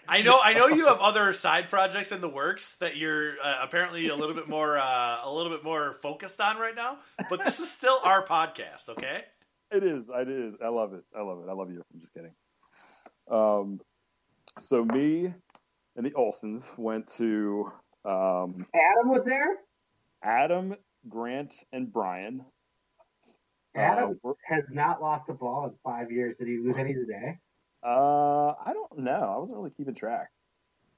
I know, I know you have other side projects in the works that you're uh, apparently a little bit more, uh, a little bit more focused on right now. But this is still our podcast, okay? It is. It is. I love it. I love it. I love you. I'm just kidding. Um, so me and the Olsons went to um, Adam was there. Adam, Grant, and Brian. Adam Uh, has not lost a ball in five years. Did he lose any today? Uh, I don't know. I wasn't really keeping track.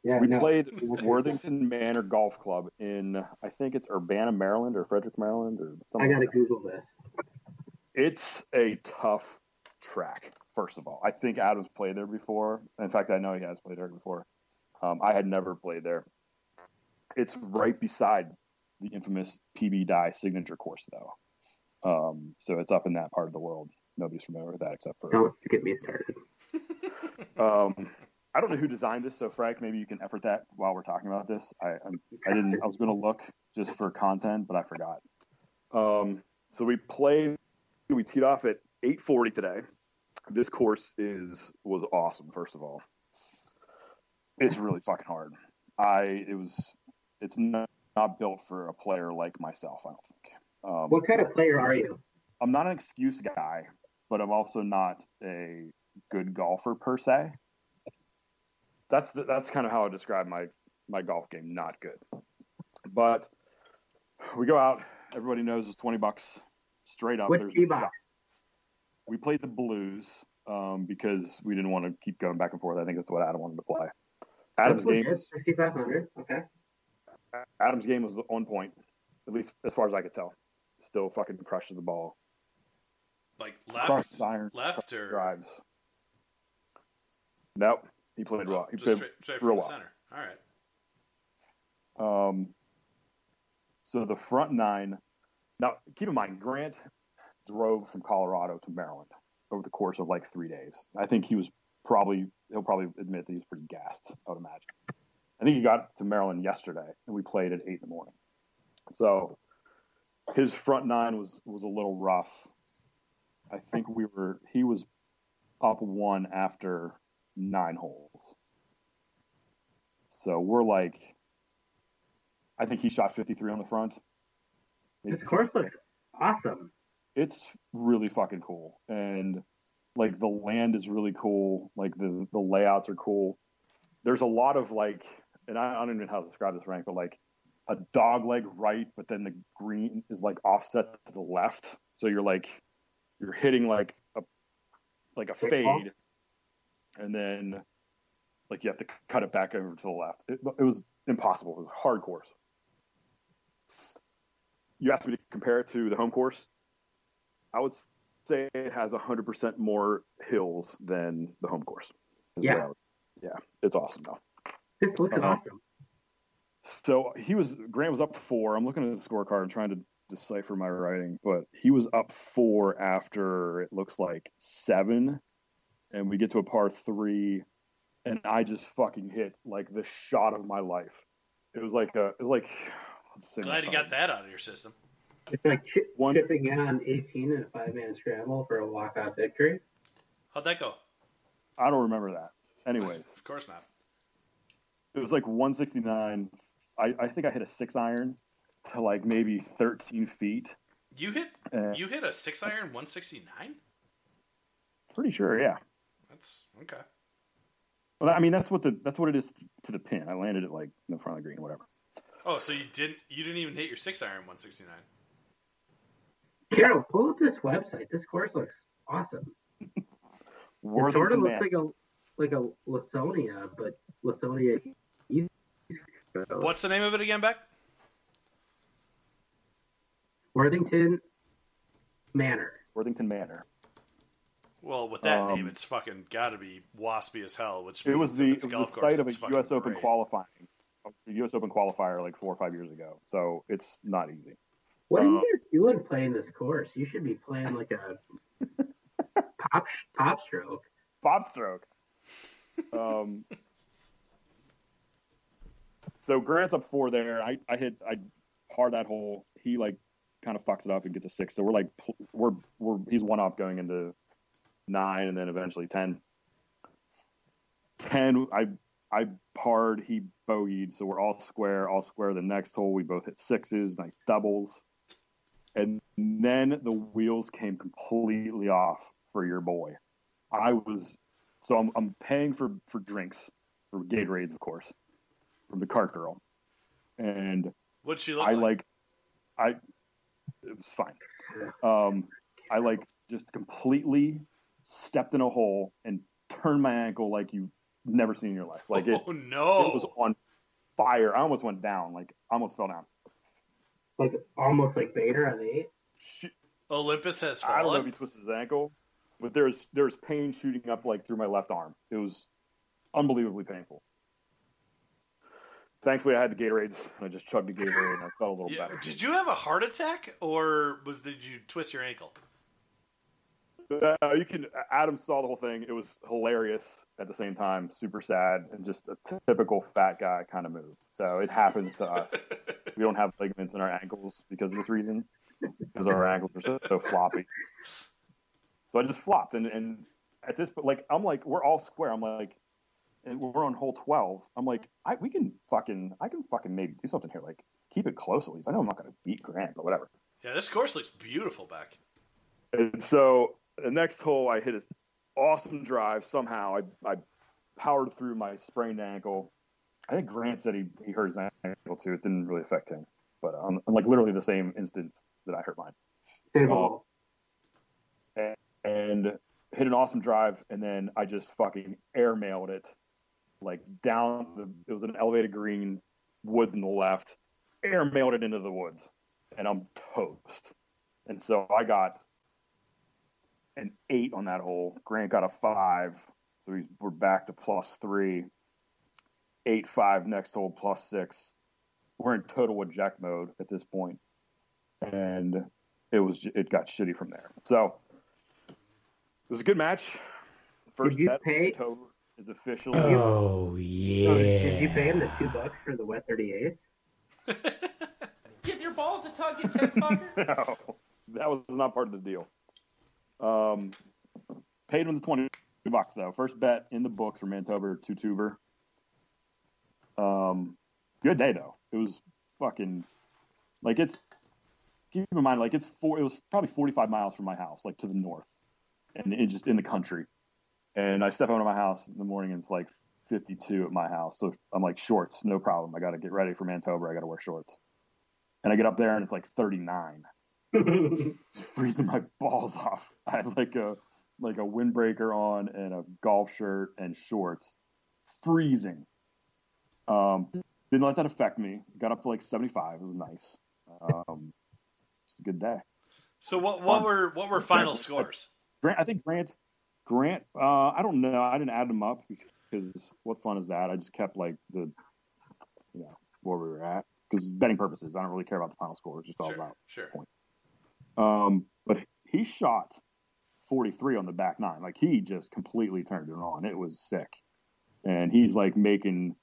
Yeah, we no. played Worthington Manor Golf Club in, I think it's Urbana, Maryland, or Frederick, Maryland, or something. I gotta like. Google this. It's a tough track. First of all, I think Adam's played there before. In fact, I know he has played there before. Um, I had never played there. It's right beside the infamous PB Dye signature course, though. Um, so it's up in that part of the world. Nobody's familiar with that except for. Don't get me started. Um, I don't know who designed this, so Frank, maybe you can effort that while we're talking about this. I I'm, I didn't. I was going to look just for content, but I forgot. Um, so we played. We teed off at 8:40 today. This course is was awesome. First of all, it's really fucking hard. I it was. It's not, not built for a player like myself. I don't think. Um, What kind of player are you? I'm not an excuse guy, but I'm also not a good golfer per se. That's the, that's kind of how I describe my my golf game. Not good, but we go out. Everybody knows it's twenty bucks straight up. Which There's no box? We played the blues um, because we didn't want to keep going back and forth. I think that's what Adam wanted to play. Adam's game, legit. 6500. Okay. Adam's game was on point, at least as far as I could tell. Still fucking crushes the ball, Like left, crushes iron, left, or drives. Nope, he played well. Oh, He played straight, straight real from the well. center. All right. Um, so the front nine. Now, keep in mind, Grant drove from Colorado to Maryland over the course of like three days. I think he was probably he'll probably admit that he was pretty gassed. I would imagine. I think he got to Maryland yesterday, and we played at eight in the morning. So his front nine was was a little rough. I think we were he was up one after nine holes. So we're like I think he shot 53 on the front. This course looks awesome. It's really fucking cool, and like the land is really cool. Like the the layouts are cool. There's a lot of like, and I, I don't even know how to describe this rank, but like a dog leg right, but then the green is like offset to the left, so you're like you're hitting like a like a fade, and then like you have to cut it back over to the left. It, it was impossible. It was a hard course. You asked me to compare it to the home course. I would say it has 100% more hills than the home course. Yeah. would- yeah, it's awesome though. This looks Uh-huh. awesome. So he was Grant was up four. I'm looking at the scorecard and trying to decipher my writing, but he was up four after it looks like seven, and we get to a par three, and I just fucking hit like the shot of my life. It was like a, it was like. let's see my Glad you card. got that out of your system. It's like chi- One- chipping in on 18 in a five man scramble for a walk off victory. How'd that go? I don't remember that. Anyways, Of course not. it was like 169. I, I think I hit a six iron to like maybe 13 feet. You hit Uh, you hit a six iron one sixty nine. Pretty sure, yeah. That's okay. Well, I mean, that's what the that's what it is to the pin. I landed it like in the front of the green, whatever. Oh, so you didn't you didn't even hit your six iron one sixty nine. Carroll, pull up this website. This course looks awesome. It sort of looks Man. like a like a Lasonia, but Lasonia East Coast. What's the name of it again, Beck? Worthington Manor. Worthington Manor. Well, with that Um, name, it's fucking got to be waspy as hell. Which It was means the if it it's was the golf course, site of a U.S. Open great. qualifying, a U.S. Open qualifier like four or five years ago. So it's not easy. What are Uh, you guys doing playing this course? You should be playing like a pop pop stroke. Bob stroke. Um, so Grant's up four there. I, I hit I hard that hole. He like kind of fucks it up and gets a six. So we're like we're we're he's one up going into nine and then eventually ten. Ten I I parred. He bogeyed. So we're all square. All square. The next hole we both hit sixes. Nice doubles. And then the wheels came completely off for your boy. I was so I'm, I'm paying for for drinks for Gatorades, of course, from the cart girl, and What'd she look I like? like I it was fine. Um, I like just completely stepped in a hole and turned my ankle like you've never seen in your life. Like it, oh no! it was on fire. I almost went down. Like I almost fell down. Like almost like Bader on eight. Sh- Olympus has I don't know if he twisted his ankle, but there's there's pain shooting up like through my left arm. It was unbelievably painful. Thankfully, I had the Gatorades, and I just chugged the Gatorade, and I felt a little Yeah, better. did you have a heart attack, or was did you twist your ankle? Uh, you can. Adam saw the whole thing. It was hilarious at the same time, super sad, and just a typical fat guy kind of move. So it happens to us. we don't have ligaments in our ankles because of this reason, because our ankles are so, so floppy. So I just flopped, and and at this, but like I'm like we're all square. I'm like, and we're on hole twelve. I'm like, I we can fucking I can fucking maybe do something here. Like keep it close at least. I know I'm not gonna beat Grant, but whatever. Yeah, this course looks beautiful back. And so the next hole, I hit an awesome drive. Somehow, I, I powered through my sprained ankle. I think Grant said he, he hurt his ankle too. It didn't really affect him, but um, like literally the same instance that I hurt mine. Same Oh. hole. And hit an awesome drive, and then I just fucking airmailed it, like down the. It was an elevated green, woods in the left. Airmailed it into the woods, and I'm toast. And so I got an eight on that hole. Grant got a five, so we, we're back to plus three. Eight five next hole plus six. We're in total eject mode at this point, and it was it got shitty from there. So it was a good match. First Did you bet pay- October is official. Oh Oh, yeah. did you pay him the two bucks for the wet 38s? Give your balls a tug, you tit fucker. no, that was not part of the deal. Um, paid him the twenty bucks though. First bet in the books for Mantober two tuber. Um, good day though. It was fucking like it's. Keep in mind, like it's four. It was probably forty-five miles from my house, like to the north, and it just in the country. And I step out of my house in the morning, and it's like fifty-two at my house. So I'm like shorts, no problem. I got to get ready for Mantober. I got to wear shorts. And I get up there, and it's like thirty-nine freezing my balls off. I had like a like a windbreaker on and a golf shirt and shorts, freezing. Um, didn't let that affect me. Got up to like seventy five. It was nice. Um, just a good day. So what what Fun. were what were final scores? Grant, I think Grant, Grant. Uh, I don't know. I didn't add them up because what fun is that? I just kept like the, you know, where we were at because betting purposes. I don't really care about the final score. It's just all Sure, about sure. Um, but he shot 43 on the back nine. Like he just completely turned it on. It was sick. And he's like making.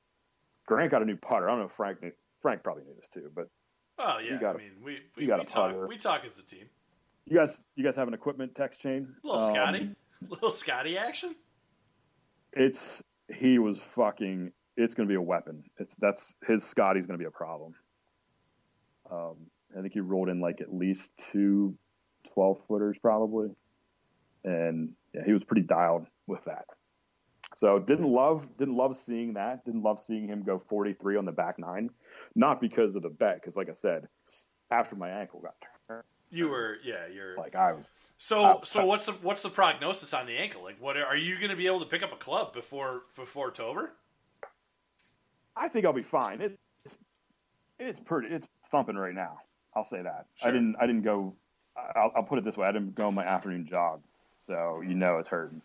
Grant got a new putter. I don't know if Frank knew, Frank probably knew this too, but Oh yeah, got I mean we we, got we a talk putter. we talk as a team. you guys you guys have an equipment text chain. Little Um, Scotty, little Scotty action. It's he was fucking. It's going to be a weapon. It's that's his Scotty's going to be a problem. Um, I think he rolled in like at least two 12 footers probably, and yeah, he was pretty dialed with that. So didn't love didn't love seeing that. Didn't love seeing him go 43 on the back nine, not because of the bet, because like I said, after my ankle got turned, You were yeah, you're like I was So Uh, so what's the what's the prognosis on the ankle? Like what are you going to be able to pick up a club before before October? I think I'll be fine. It, it's it's pretty it's thumping right now. I'll say that. Sure. I didn't I didn't go. I'll, I'll put it this way. I didn't go on my afternoon jog, so you know it's hurting.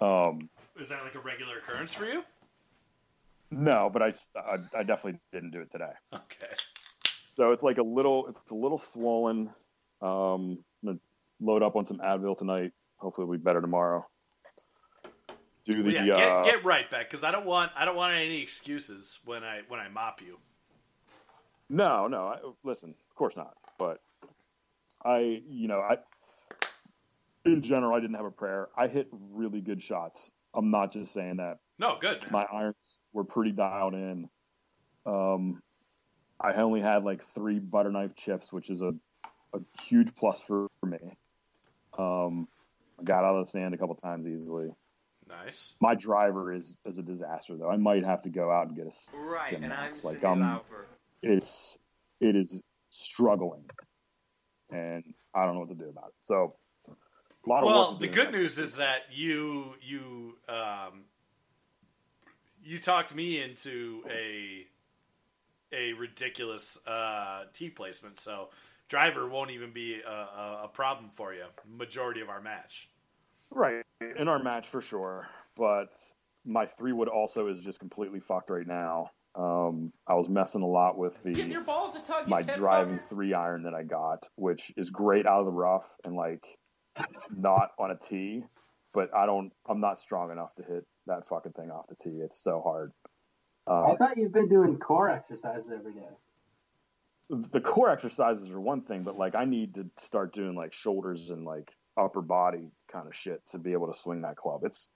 Um, Is that like a regular occurrence for you? no, but I, I I definitely didn't do it today. Okay. So it's like a little it's a little swollen. Um, I'm gonna load up on some Advil tonight. Hopefully, it'll be better tomorrow. do the yeah, get, uh, get right back because I don't want I don't want any excuses when I when I mop you. No, no. I, listen, of course not. But I, you know, I, in general, I didn't have a prayer. I hit really good shots. I'm not just saying that. No, good. My irons were pretty dialed in. Um, I only had like three butter knife chips, which is a, a huge plus for, for me. Um, I got out of the sand a couple times easily. Nice. My driver is is a disaster though. I might have to go out and get a Right, and I'm max. like Cindy I'm Lauper. it's it is struggling, and I don't know what to do about it. So, a lot of Well, the good news is that you you um, you talked me into a a ridiculous uh, tee placement, so driver won't even be a, a, a problem for you. Majority of our match. right in our match for sure, but my three wood also is just completely fucked right now. Um, I was messing a lot with Give the your balls a tug, my driving fucker. three iron that I got, which is great out of the rough and like not on a tee, but I don't. I'm not strong enough to hit that fucking thing off the tee. It's so hard. I Um, thought you've been doing core exercises every day. the core exercises are one thing, but like I need to start doing like shoulders and like upper body kind of shit to be able to swing that club. It's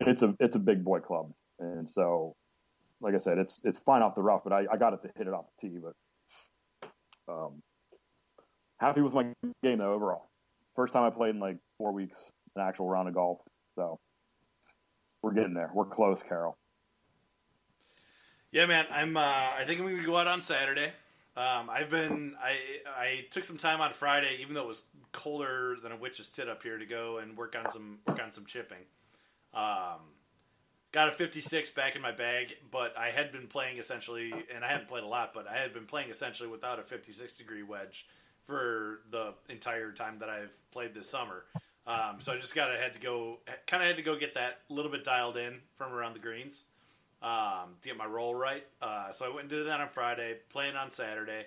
it's a it's a big boy club, and so like I said, it's it's fine off the rough, but I, I got it to hit it off the tee. But um, happy with my game though overall. First time I played in like four weeks an actual round of golf, so we're getting there. We're close, Carroll. Yeah, man. I'm. Uh, I think I'm to go out on Saturday. Um, I've been. I I took some time on Friday, even though it was colder than a witch's tit up here, to go and work on some work on some chipping. Um, got a 56 back in my bag, but I had been playing essentially, and I hadn't played a lot, but I had been playing essentially without a 56 degree wedge for the entire time that I've played this summer. Um, so I just got to had to go, kind of had to go get that a little bit dialed in from around the greens um, to get my roll right. Uh, so I went and did that on Friday, playing on Saturday,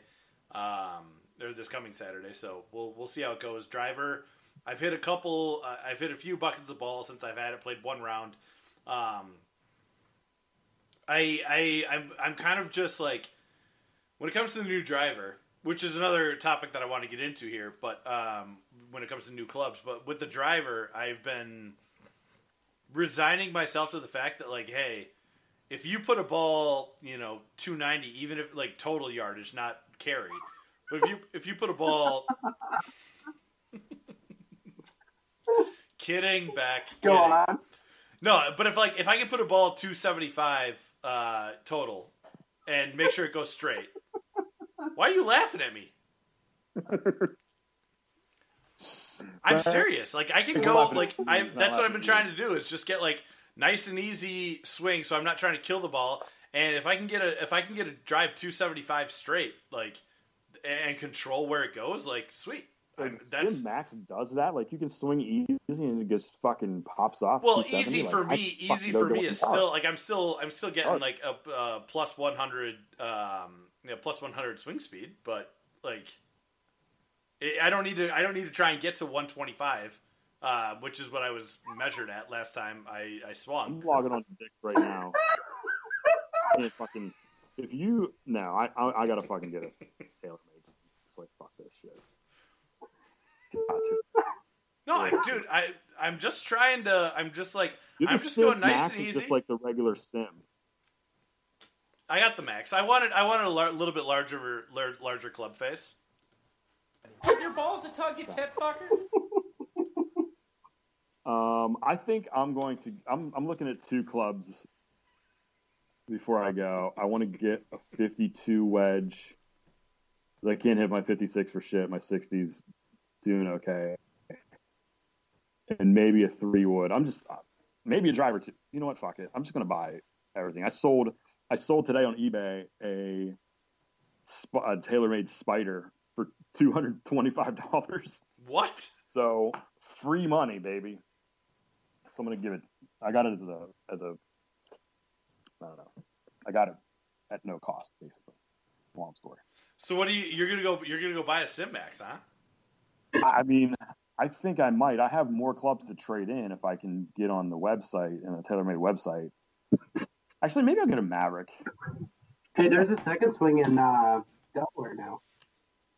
um, or this coming Saturday. So we'll we'll see how it goes. Driver, I've hit a couple. Uh, I've hit a few buckets of balls since I've had it. Played one round. Um, I I I'm I'm kind of just like when it comes to the new driver, which is another topic that I want to get into here. But um, when it comes to new clubs, but with the driver, I've been resigning myself to the fact that like, hey, if you put a ball, you know, 290, even if like total yardage, not carry, but if you if you put a ball, kidding, back, Go kidding. on. No, but if like if I can put a ball 275 uh, total and make sure it goes straight, why are you laughing at me? I'm serious. Like I can go like I you. He's not that's what I've been trying to do is just get like nice and easy swing so I'm not trying to kill the ball. And if I can get a if I can get a drive 275 straight like and control where it goes, like sweet. Like, Sim Max does that. Like you can swing easy and it just fucking pops off. Well, easy for me. Easy for me is to still like I'm still I'm still getting Hard. like a uh, plus 100 um you know, plus 100 swing speed, but like it, I don't need to I don't need to try and get to 125, uh, which is what I was measured at last time I I swung. I'm logging on Dick's right now. Fucking, if you no, I I, I gotta fucking get it. Taylor made. It's like fuck this shit. Got to. No, I, dude, I I'm just trying to I'm just like You're I'm just Sim going nice Max and easy. Just like the regular sim. I got the max. I wanted I wanted a lar- little bit larger lar- larger club face. Give your balls a tug, you tit fucker. Um, I think I'm going to. I'm I'm looking at two clubs before I go. I want to get a 52 wedge. 'Cause I can't hit my 56 for shit. My 60s doing okay, and maybe a three wood. I'm just maybe a driver too. You know what? Fuck it. I'm just gonna buy everything. I sold. I sold today on eBay a, a TaylorMade Spider for two hundred twenty-five dollars. What? So free money, baby. So I'm gonna give it. I got it as a as a. I don't know. I got it at no cost, basically. Long story. So what do you you're gonna go you're gonna go buy a Sim Max, huh? I mean, I think I might. I have more clubs to trade in if I can get on the website and a TaylorMade website. Actually, maybe I'll get a Maverick. Hey, there's a second swing in uh, Delaware now.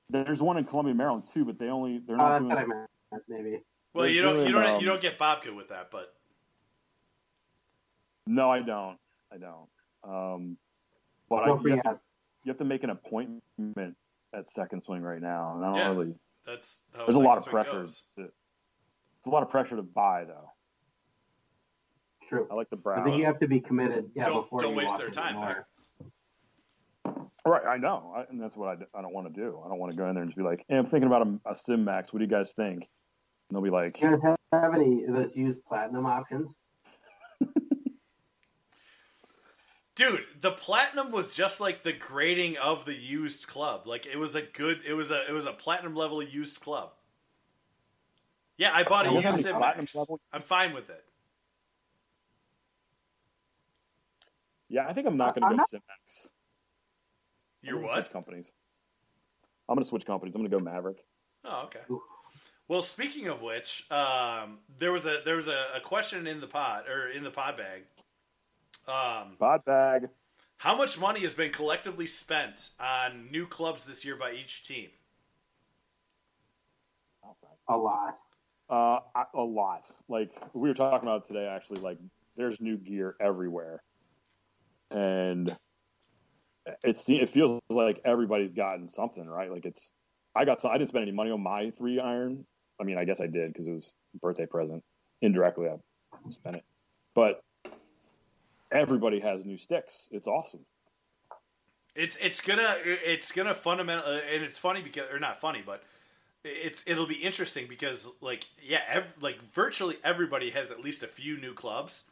There's one in Columbia, Maryland too, but they only they're Uh, not that's doing. what I meant. Maybe. Well, you don't you don't um, you don't get Bobka with that, but No, I don't. I don't. Um, but No I, you, have to, you have to make an appointment at second swing right now, and I don't Yeah. really. That's how There's a lot of pressure. To, there's a lot of pressure to buy though. True. I like the I think you have to be committed. Yeah, Don't- before don't waste their time, door. Right, I know, I, and that's what I, d- I don't want to do. I don't want to go in there and just be like, "Hey, I'm thinking about a, a Sim Max. What do you guys think?" And they'll be like, Do You guys have, have any of those used platinum options? Dude, the platinum was just like the grading of the used club. Like it was a good it was a it was a platinum level used club. Yeah, I bought a used have platinum Sim Max. level? I'm fine with it. "Yeah, I think I'm not going I'm to go not- Sim Max. You're I'm what? Switch companies. I'm going to switch companies. I'm going to go Mavrik. Oh, okay. Ooh. Well, speaking of which, um, there was a there was a, a question in the pod or in the pod bag. Um, Bod bag. how much money has been collectively spent on new clubs this year by each team? A lot. Uh, a lot. Like we were talking about today, actually. Like there's new gear everywhere, and it's it feels like everybody's gotten something, right? Like it's. I got some. I didn't spend any money on my three iron. I mean, I guess I did because it was a birthday present. Indirectly, I spent it, but everybody has new sticks. It's awesome. It's it's gonna it's gonna fundamental and it's funny because or not funny, but it's it'll be interesting because like yeah, ev- like virtually everybody has at least a few new clubs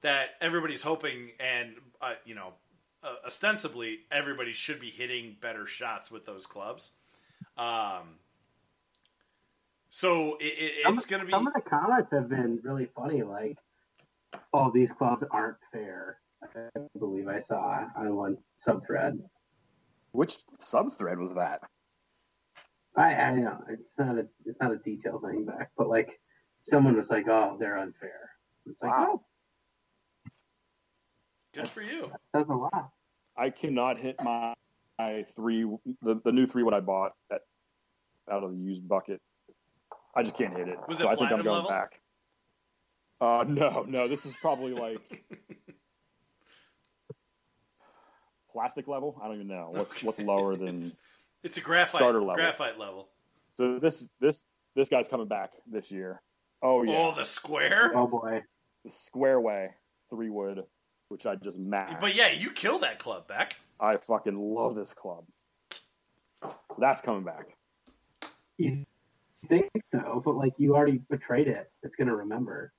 that everybody's hoping and uh, you know uh, ostensibly everybody should be hitting better shots with those clubs. Um, so it, it, Some, it's gonna be some of the comments have been really funny. Like, "Oh, these clubs aren't fair." I believe I saw on one subthread. Which sub thread was that? I, I know it's not a it's not a detailed thing back, but like someone was like, "Oh, they're unfair." It's like, Wow. oh, good for you. that's a lot. I cannot hit my, my three the, the new three what I bought at, out of the used bucket. I just can't hit it. Was so it I think I'm going level? back. Uh no, no, this is probably like plastic level. I don't even know what's what's lower than. It's, it's a graphite Starter level. graphite level. So this this this guy's coming back this year. Oh yeah, Oh, the square. Oh boy, the square way three wood, which I just mashed. But yeah, you killed that club back. I fucking love this club. That's coming back. you think so? But like, you already betrayed it. It's gonna remember.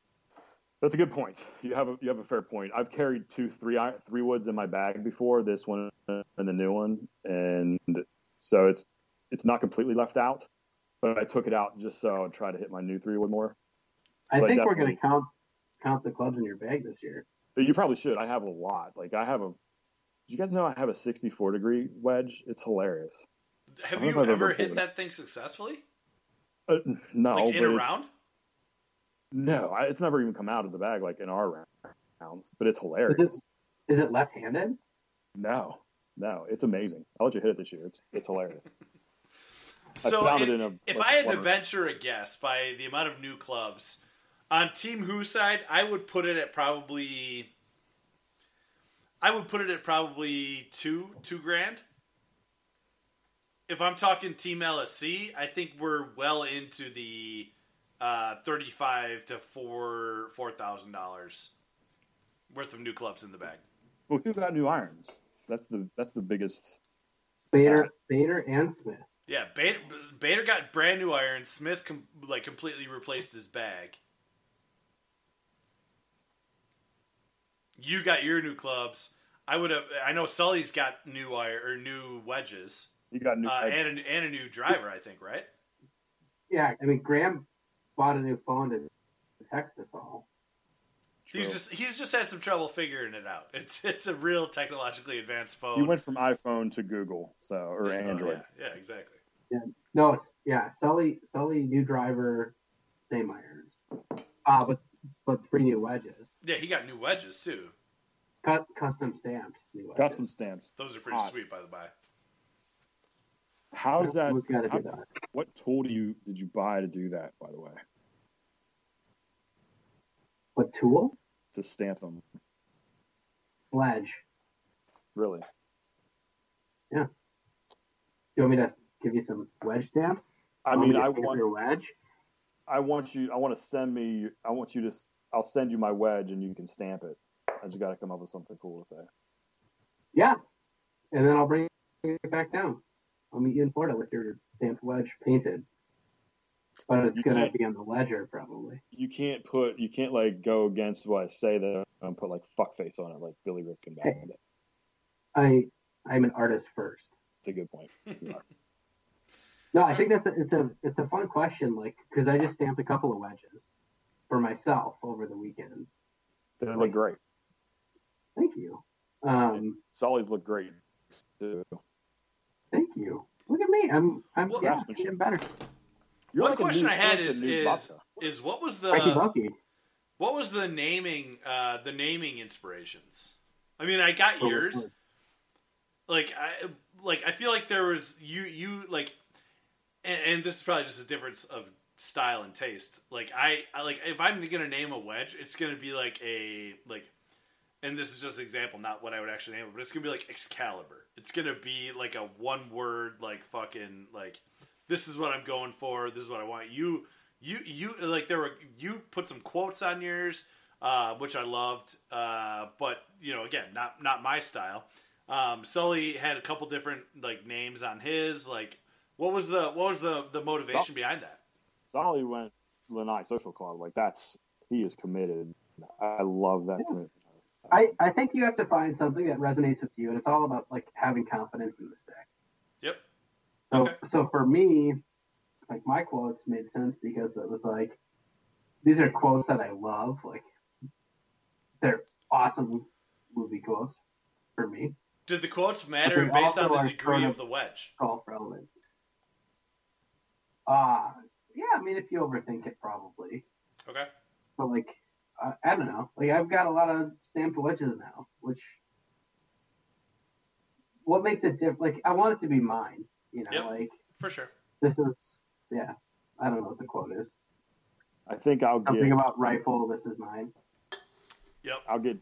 That's a good point. You have a you have a fair point. I've carried two three woods in my bag before, this one and the new one, and so it's it's not completely left out. But I took it out just so I'd try to hit my new three wood more. I So I think we're gonna count count the clubs in your bag this year. But you probably should. I have a lot. Like I have a. Did you guys know I have a 64 degree wedge? It's hilarious. Have I don't know you ever ever hit that thing successfully? Uh, no, like in but a it's- round? No, I, it's never even come out of the bag like in our rounds. But it's Is hilarious. it, is it left-handed? No, no, it's amazing. I'll let you hit it this year. It's it's hilarious. I So found if, it in a- if like, I had to venture a guess by the amount of new clubs on Team Who side, I would put it at probably. I would put it at probably two two grand. If I'm talking Team LSC, I think we're well into the uh, thirty-five to four four thousand dollars worth of new clubs in the bag. Well, who got new irons? That's the that's the biggest. Bader, Bader, and Smith. Yeah, Bader, Bader got brand new irons. Smith com- like completely replaced his bag. You got your new clubs. I would have. I know Sully's got new iron or new wedges You got new. uh, and a, and a new driver. I think right. Yeah, I mean Graham bought a new phone to text us all. True. He's just he's just had some trouble figuring it out. It's it's a real technologically advanced phone. He went from iPhone to Google, so or Yeah, Android. Yeah, yeah, exactly. No, it's yeah, Sully, Sully, new driver, same irons. Uh, but but three new wedges, Yeah, he got new wedges too. cut custom stamped new wedges. Custom stamps. Those are pretty Hot. sweet, by the by. How's that? Who's got to how- do that? what tool do you did you buy to do that? By the way, What tool? to stamp them. Sledge. Really? Yeah. Do you want me to give you some wedge stamps? I mean, I want your wedge. I want you. I want to send me. I want you to. I'll send you my wedge, and you can stamp it. I just got to come up with something cool to say. Yeah, and then I'll bring it back down. I'll meet you in Florida with your stamped wedge painted. But it's gonna be on the ledger probably. You can't put. You can't like go against what I say there and put like fuck face on it, like Billy Ripken back in the day. I I'm an artist first. That's a good point. No, I think that's a, it's a it's a fun question, like because I just stamped a couple of wedges for myself over the weekend. They look great. Thank you. Um, Sully's look great. Too. thank you. Look at me. I'm I'm Well- yeah, Craftsmanship. getting better. You're One like question new- I had like is is Buster. is what was the what was the naming uh the naming inspirations? I mean, I got Oh, yours. Like I like I feel like there was you you like and, and this is probably just a difference of style and taste. Like I, I like if I'm gonna name a wedge, it's gonna be like a like and this is just an example, not what I would actually name it, but it's gonna be like Excalibur. It's gonna be like a one word like fucking like this is what I'm going for, this is what I want. You you you like there were you put some quotes on yours, uh, which I loved. Uh, but you know, again, not not my style. Um, Sully had a couple different like names on his. Like, what was the what was the the motivation Sol- behind that? Sully went Lanai Social Club. Like that's he is committed. I love that commitment. I, I think you have to find something that resonates with you, and it's all about like having confidence in the stick. So Okay. so for me, like my quotes made sense because it was like these are quotes that I love. Like they're awesome movie quotes for me. Did the quotes matter based on the degree of the wedge? Golf relevant. Uh yeah, I mean if you overthink it probably. Okay. But like I, I don't know. Like I've got a lot of stamped wedges now, which what makes it different? Like I want it to be mine. You know, Yep. like For sure. this is yeah. I don't know what the quote is. I think I'll Something get about rifle. This is mine. Yep. I'll get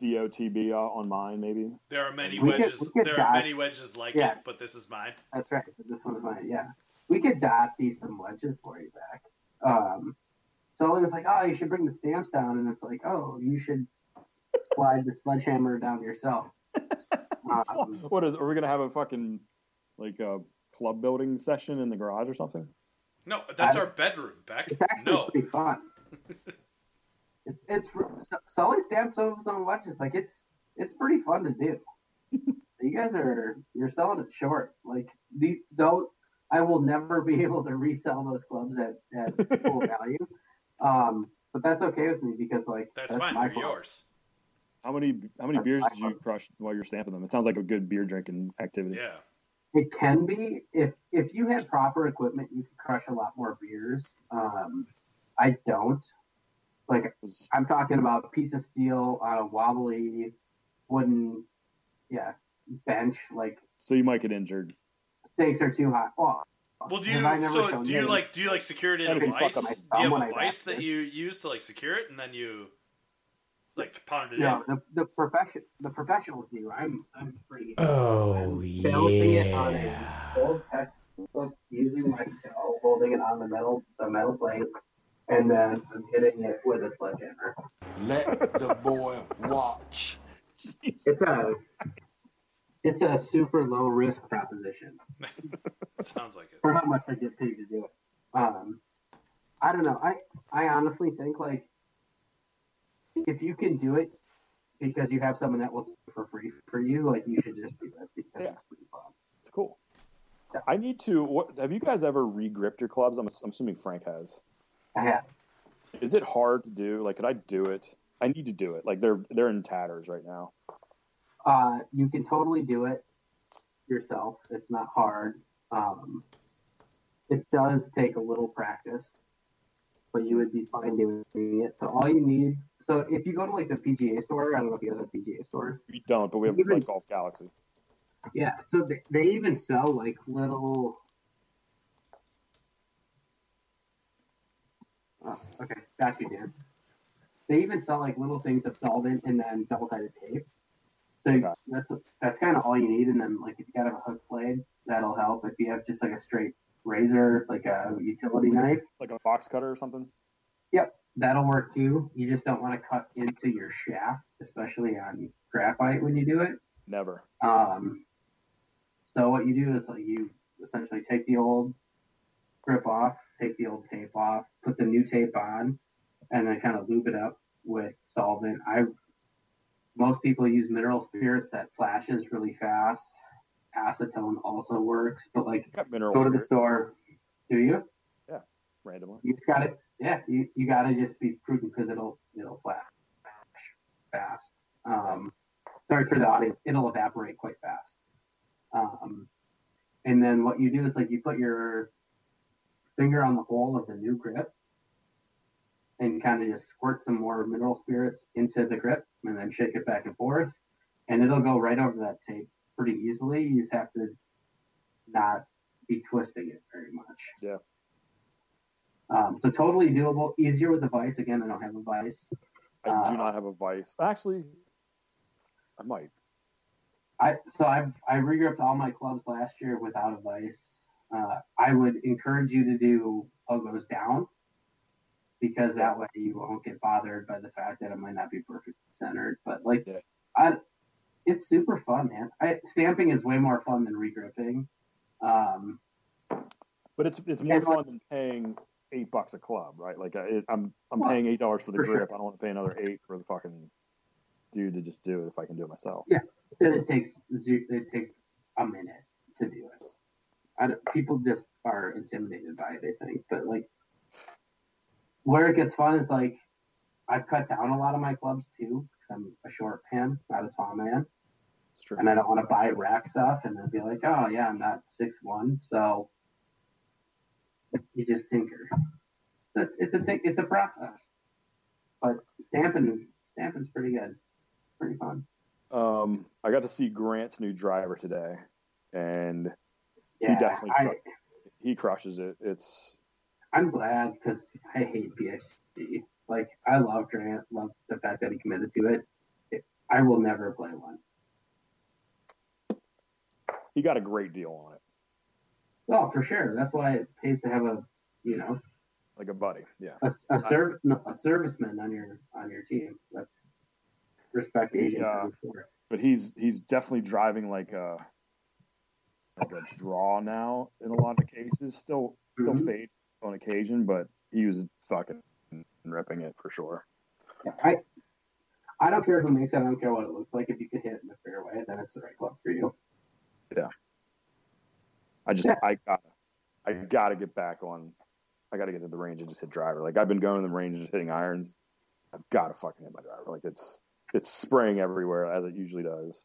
DOTB on mine maybe. There are many We wedges. we could there are many wedges like Yeah. it, but this is mine. That's right. This one is mine. Yeah, we could dot these some wedges for you back. Um, it was like, "Oh, you should bring the stamps down," and it's like, "Oh, you should slide the sledgehammer down yourself." Um, What is? Are we gonna have a fucking like a club building session in the garage or something? No, that's I- our bedroom, Beck. it's actually No. pretty fun. it's it's Sully stamps some of his. Like it's it's pretty fun to do. you guys are you're selling it short. Like the though I will never be able to resell those clubs at, at full value. Um, but that's okay with me because like That's, fine. my They're club. yours. How many how many That's beers did you crush while you're stamping them? It sounds like a good beer drinking activity. Yeah. It can be if if you had proper equipment, you could crush a lot more beers. Um, I don't. Like I'm talking about a piece of steel on a wobbly wooden, yeah, bench. Like So you might get injured. stakes are too high. Oh, Well, do you so do you you? like do you like secure it in a Everything vice? fuck up my Do you have a vice that you use to like secure it, and then you like pound it No, in? the the profession the professionals do. I'm I'm free. Oh I'm balancing it on a old textbook using my toe, holding it on the metal the metal plate, and then I'm hitting it with a sledgehammer. Let the boy watch. It's a it's a super low risk proposition Sounds like it. for how much I get paid to do it. Um, I don't know. I I honestly think like if you can do it because you have someone that will do it for free for you, like you should just do it because Yeah. it's pretty fun. It's cool. I need to. What have you guys ever re-gripped your clubs? I'm, I'm assuming Frank has. I have. Is it hard to do? Like, could I do it? I need to do it. Like, they're they're in tatters right now. Uh, you can totally do it yourself. It's not hard. Um, it does take a little practice. but you would be fine doing it. So all you need. So if you go to like the PGA store, I don't know if you have have PGA store. We don't, but we have Even- like Golf Galaxy. Yeah, so they, they even sell like little. Oh, okay, got you, Dan. They even sell like little things of solvent and then double-sided tape. So Okay. that's that's kind of all you need. And then like if you got a hook blade, that'll help. If you have just like a straight razor, like a utility knife, Like a box cutter or something. That'll work too. You just don't want to cut into your shaft, especially on graphite when you do it. Never. Um, so what you do is like you essentially take the old grip off, take the old tape off, put the new tape on, and then kind of lube it up with solvent. I most people use mineral spirits that flashes really fast. Acetone also works, but like go to the store. Do you? Yeah, randomly. You just got to yeah. You, you got to just be prudent because it'll it'll flash fast. Um, sorry for the audience. It'll evaporate quite fast. Um, and then what you do is like you put your finger on the hole of the new grip and kind of just squirt some more mineral spirits into the grip and then shake it back and forth and it'll go right over that tape pretty easily. You just have to not be twisting it very much. Yeah. Um, so totally doable. Easier with a vice. Again, I don't have a vice. I Uh, do not have a vice. Actually, I might. I so I've I regripped all my clubs last year without a vice. Uh, I would encourage you to do elbows down because that way you won't get bothered by the fact that it might not be perfect centered. But like, Yeah. I, it's super fun, man. I, stamping is way more fun than regripping. Um, But it's it's more And like- fun than paying eight bucks a club, right? Like I, I'm I'm Well, paying eight dollars for the for sure. grip. I don't want to pay another eight for the fucking dude to just do it if I can do it myself. Yeah. Then it takes it takes a minute to do it. I don't, people just are intimidated by it, I think. But like, where it gets fun is like, I've cut down a lot of my clubs too because I'm a short man, not a tall man, It's true. and I don't want to buy rack stuff and then be like, oh yeah, I'm not six one, so you just tinker. It's a, it's a thing- it's a process, but stamping stamping's pretty good, pretty fun. Um, I got to see Grant's new driver today, and Yeah, definitely I, he crushes it. It's I'm glad because I hate PXG. Like I love Grant, love the fact that he committed to it. it I will never play one. he got a great deal on it, Well, for sure. That's why it pays to have a, you know, like a buddy. Yeah. a, a serv no, a serviceman on your on your team. That's respect agent. Yeah. But he's he's definitely driving like a like a draw now in a lot of cases. Still still Mhm. fades on occasion, but he was fucking ripping it for sure. I I don't care who makes it. I don't care what it looks like. If you can hit it in the fairway, then it's the right club for you. I just. I got I got to get back on. I got to get to the range and just hit driver. Like I've been going to the range and just hitting irons. I've got to fucking hit my driver. Like it's it's spraying everywhere as it usually does.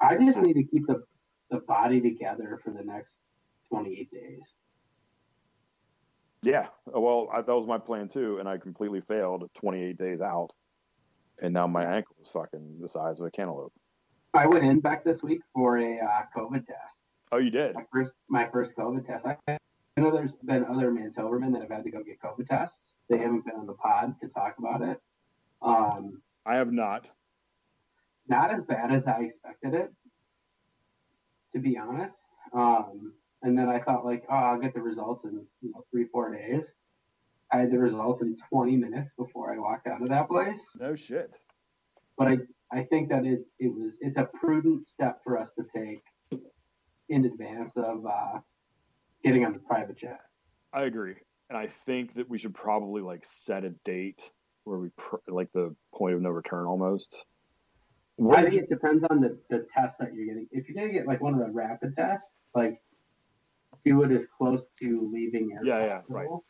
I just need to keep the the body together for the next 28 days. Yeah. Well, I, that was my plan too, and I completely failed 28 days out, and now my ankle is fucking the size of a cantaloupe. I went in back this week for a uh, COVID test. Oh, you did? my first my first COVID test. I, I know there's been other Mantober men that have had to go get COVID tests. They haven't been on the pod to talk about it. Um, I have not. not as bad as I expected it, to be honest. Um, and then I thought like, oh, I'll get the results in you know three four days. I had the results in 20 minutes before I walked out of that place. No shit. But I I think that it it was it's a prudent step for us to take in advance of uh, getting on the private jet. I agree, and I think that we should probably like set a date where we pr- like the point of no return almost. I think you- it depends on the, the test that you're getting. If you're gonna get like one of the rapid tests, like do it as close to leaving as Yeah, yeah, possible.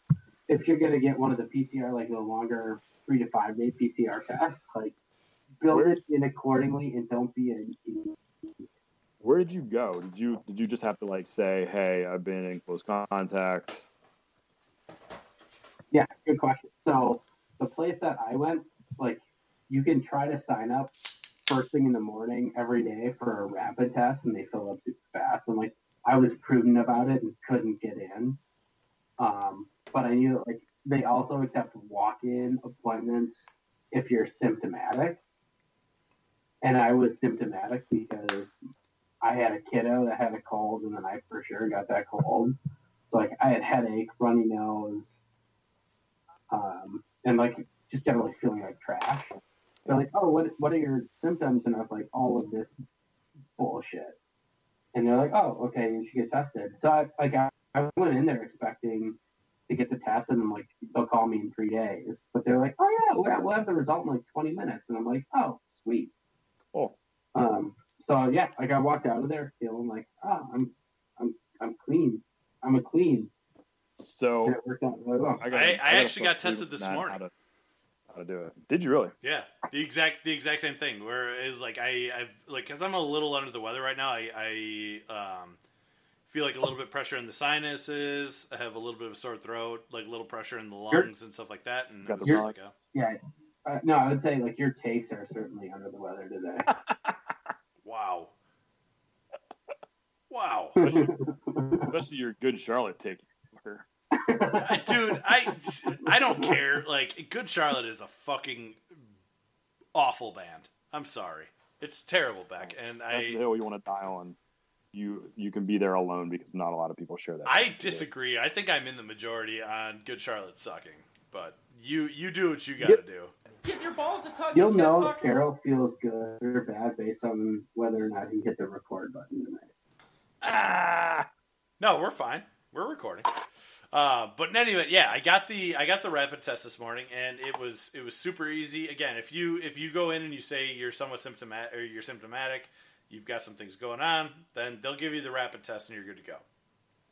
If you're gonna get one of the PCR, like the longer three to five day PCR tests, like build Where- it in accordingly and don't be an where did you go? Did you did you just have to like say, hey, I've been in close contact? Yeah, good question. So the place that I went, like, you can try to sign up first thing in the morning every day for a rapid test, and they fill up super fast. And like, I was prudent about it and couldn't get in. Um, but I knew like they also accept walk-in appointments if you're symptomatic. And I was symptomatic because I had a kiddo that had a cold, and then I for sure got that cold. So like I had headache, runny nose, um, and like just generally feeling like trash. They're like, "Oh, what what are your symptoms?" And I was like, "All of this bullshit." And they're like, "Oh, okay, you should get tested." So I like I, I went in there expecting to get the test, and I'm like, they'll call me in three days. But they're like, "Oh yeah, we'll have, we'll have the result in like 20 minutes," and I'm like, "Oh, sweet." Cool. Um. So yeah, like I walked out of there feeling like, "Oh, I'm I'm I'm clean. I'm a clean." So And it worked out really well. I- gotta- I gotta actually got tested this morning. How to, how to do it? Did you really? Yeah, the exact the exact same thing. Where it's like I I've like because I'm a little under the weather right now. I I um, feel like a little bit pressure in the sinuses. I have a little bit of a sore throat, like a little pressure in the You're- lungs and stuff like that. And Got the just bronch. like, uh, Yeah. Uh, no, I would say like your takes are certainly under the weather today. wow, wow, Especially your good Charlotte take. I- dude. I I don't care. Like, Good Charlotte is a fucking awful band. I'm sorry, it's terrible, Beck, and That's the I hill you want to die on. You you can be there alone because not a lot of people share that. I disagree. I think I'm in the majority on Good Charlotte sucking, but you you do what you got to do. Give your balls a tug. You'll know tit if. Carroll feels good or bad based on whether or not he hit the record button tonight. Ah! No, we're fine. We're recording. Uh, but anyway, yeah, I got the I got the rapid test this morning, and it was it was super easy. Again, if you if you go in and you say you're somewhat symptomatic or you're symptomatic, you've got some things going on, then they'll give you the rapid test and you're good to go.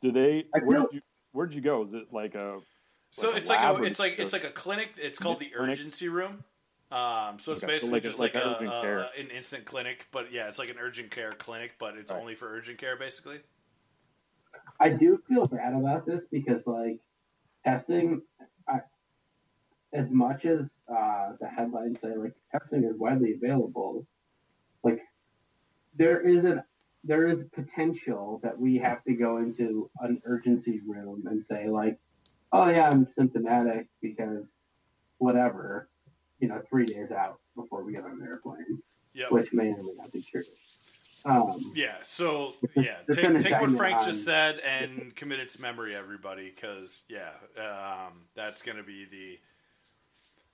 Do they? Where feel- did you Where did you go? Is it like a? So Like it's like a, it's like it's like a clinic. It's called the clinic? urgency room. Um, so it's Okay, so basically like just like like, a a, urgent a- care. an instant clinic, but yeah, it's like an urgent care clinic, but it's Right. only for urgent care, basically. I do feel bad about this because like testing, I, as much as uh, the headlines say like testing is widely available, like there is an there is potential that we have to go into an urgency room and say like, oh yeah, I'm symptomatic because whatever, you know, three days out before we get on the airplane, Yep. which may or may not be true. Um, Yeah. So yeah, take, take what Frank on- just said and commit it to memory, everybody, because yeah, um, that's going to be the.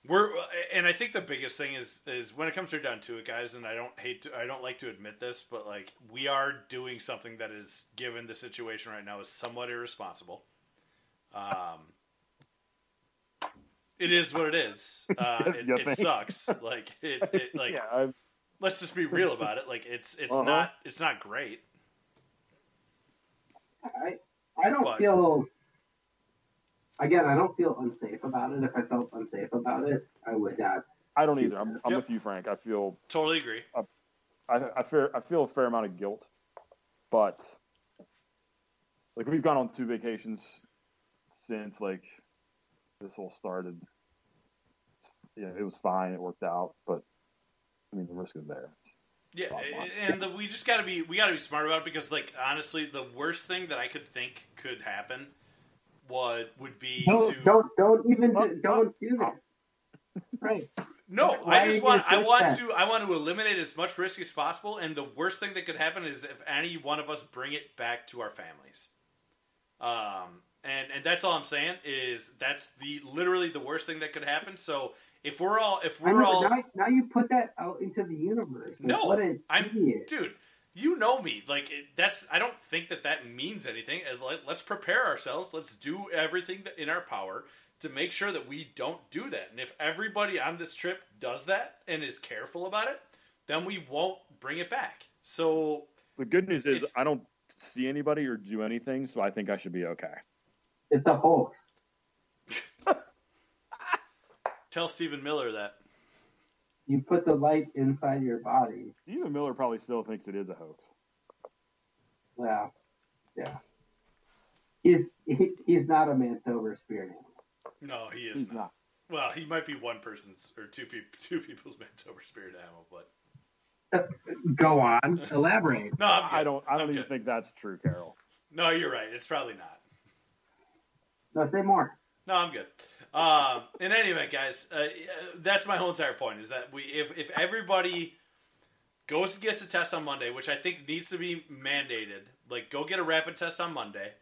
We're and I think the biggest thing is is when it comes right down to it, guys. And I don't hate to, I don't like to admit this, but like we are doing something that is given the situation right now is somewhat irresponsible. Um, it is what it is. Uh, it, You it sucks. Like it, it like yeah, let's just be real about it. Like it's it's Uh-huh. not it's not great. I I don't But- feel again. I don't feel unsafe about it. If I felt unsafe about it, I would not. I don't either. I'm, I'm Yep. with you, Frank. I feel Totally agree. I, I fear I feel a fair amount of guilt, but like we've gone on two vacations since like this whole started. Yeah, it was fine. It worked out, but I mean the risk is there. Yeah, Blah, blah. and the, we just got to be we got to be smart about it because like honestly, the worst thing that I could think could happen would would be Don't to don't don't even Oh, don't do this. Right. no. Why I just want I gonna want push to I want to eliminate as much risk as possible. And the worst thing that could happen is if any one of us bring it back to our families. Um, and and that's all I'm saying is that's the literally the worst thing that could happen. So if we're all if we're know, all now, now you put that out into the universe. Like, No, what an I'm idiot. dude. You know me. Like it, that's. I don't think that that means anything. Let- Let's prepare ourselves. Let's do everything in our power to make sure that we don't do that. And if everybody on this trip does that and is careful about it, then we won't bring it back. So The good news is I don't see anybody or do anything, so I think I should be okay. It's a hoax. tell Stephen Miller that. You put the light inside your body. Stephen Miller probably still thinks it is a hoax. Yeah. Yeah. He's he, he's not a Mantober spirit animal. No, he is not. not. Well, he might be one person's or two people, two people's Mantober spirit animal, but Go on, elaborate. no, I'm I don't. I don't I'm even good. think that's true, Carroll. No, you're right. It's probably not. No, say more. No, I'm good. Um, in any event, guys, uh, that's my whole entire point. Is that we if if everybody goes and gets a test on Monday, which I think needs to be mandated, like go get a rapid test on Monday,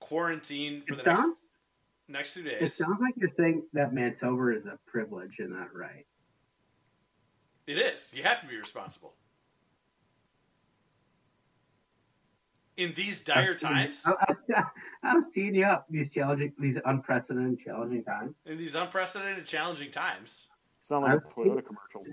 quarantine for It the next sounds, next two days. it sounds like you're saying that Mantober is a privilege and not right. It is. You have to be responsible. In these dire times, I, I, was, teeing you up these challenging, these unprecedented, challenging times. in these unprecedented, challenging times, Sound like a I've seen- Toyota commercial.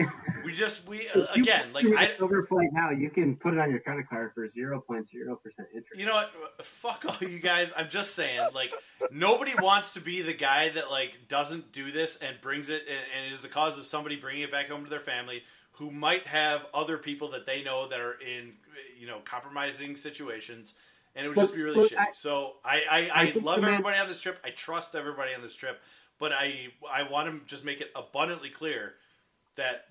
we just we uh, again like book your I overflight now, you can put it on your credit card for zero point zero percent interest. You know what? Fuck all you guys. I'm just saying, like, nobody wants to be the guy that like doesn't do this and brings it and, and is the cause of somebody bringing it back home to their family who might have other people that they know that are in you know compromising situations, and it would just be really shitty. I- so I I, I, I love man- everybody on this trip. I trust everybody on this trip, but I I want to just make it abundantly clear that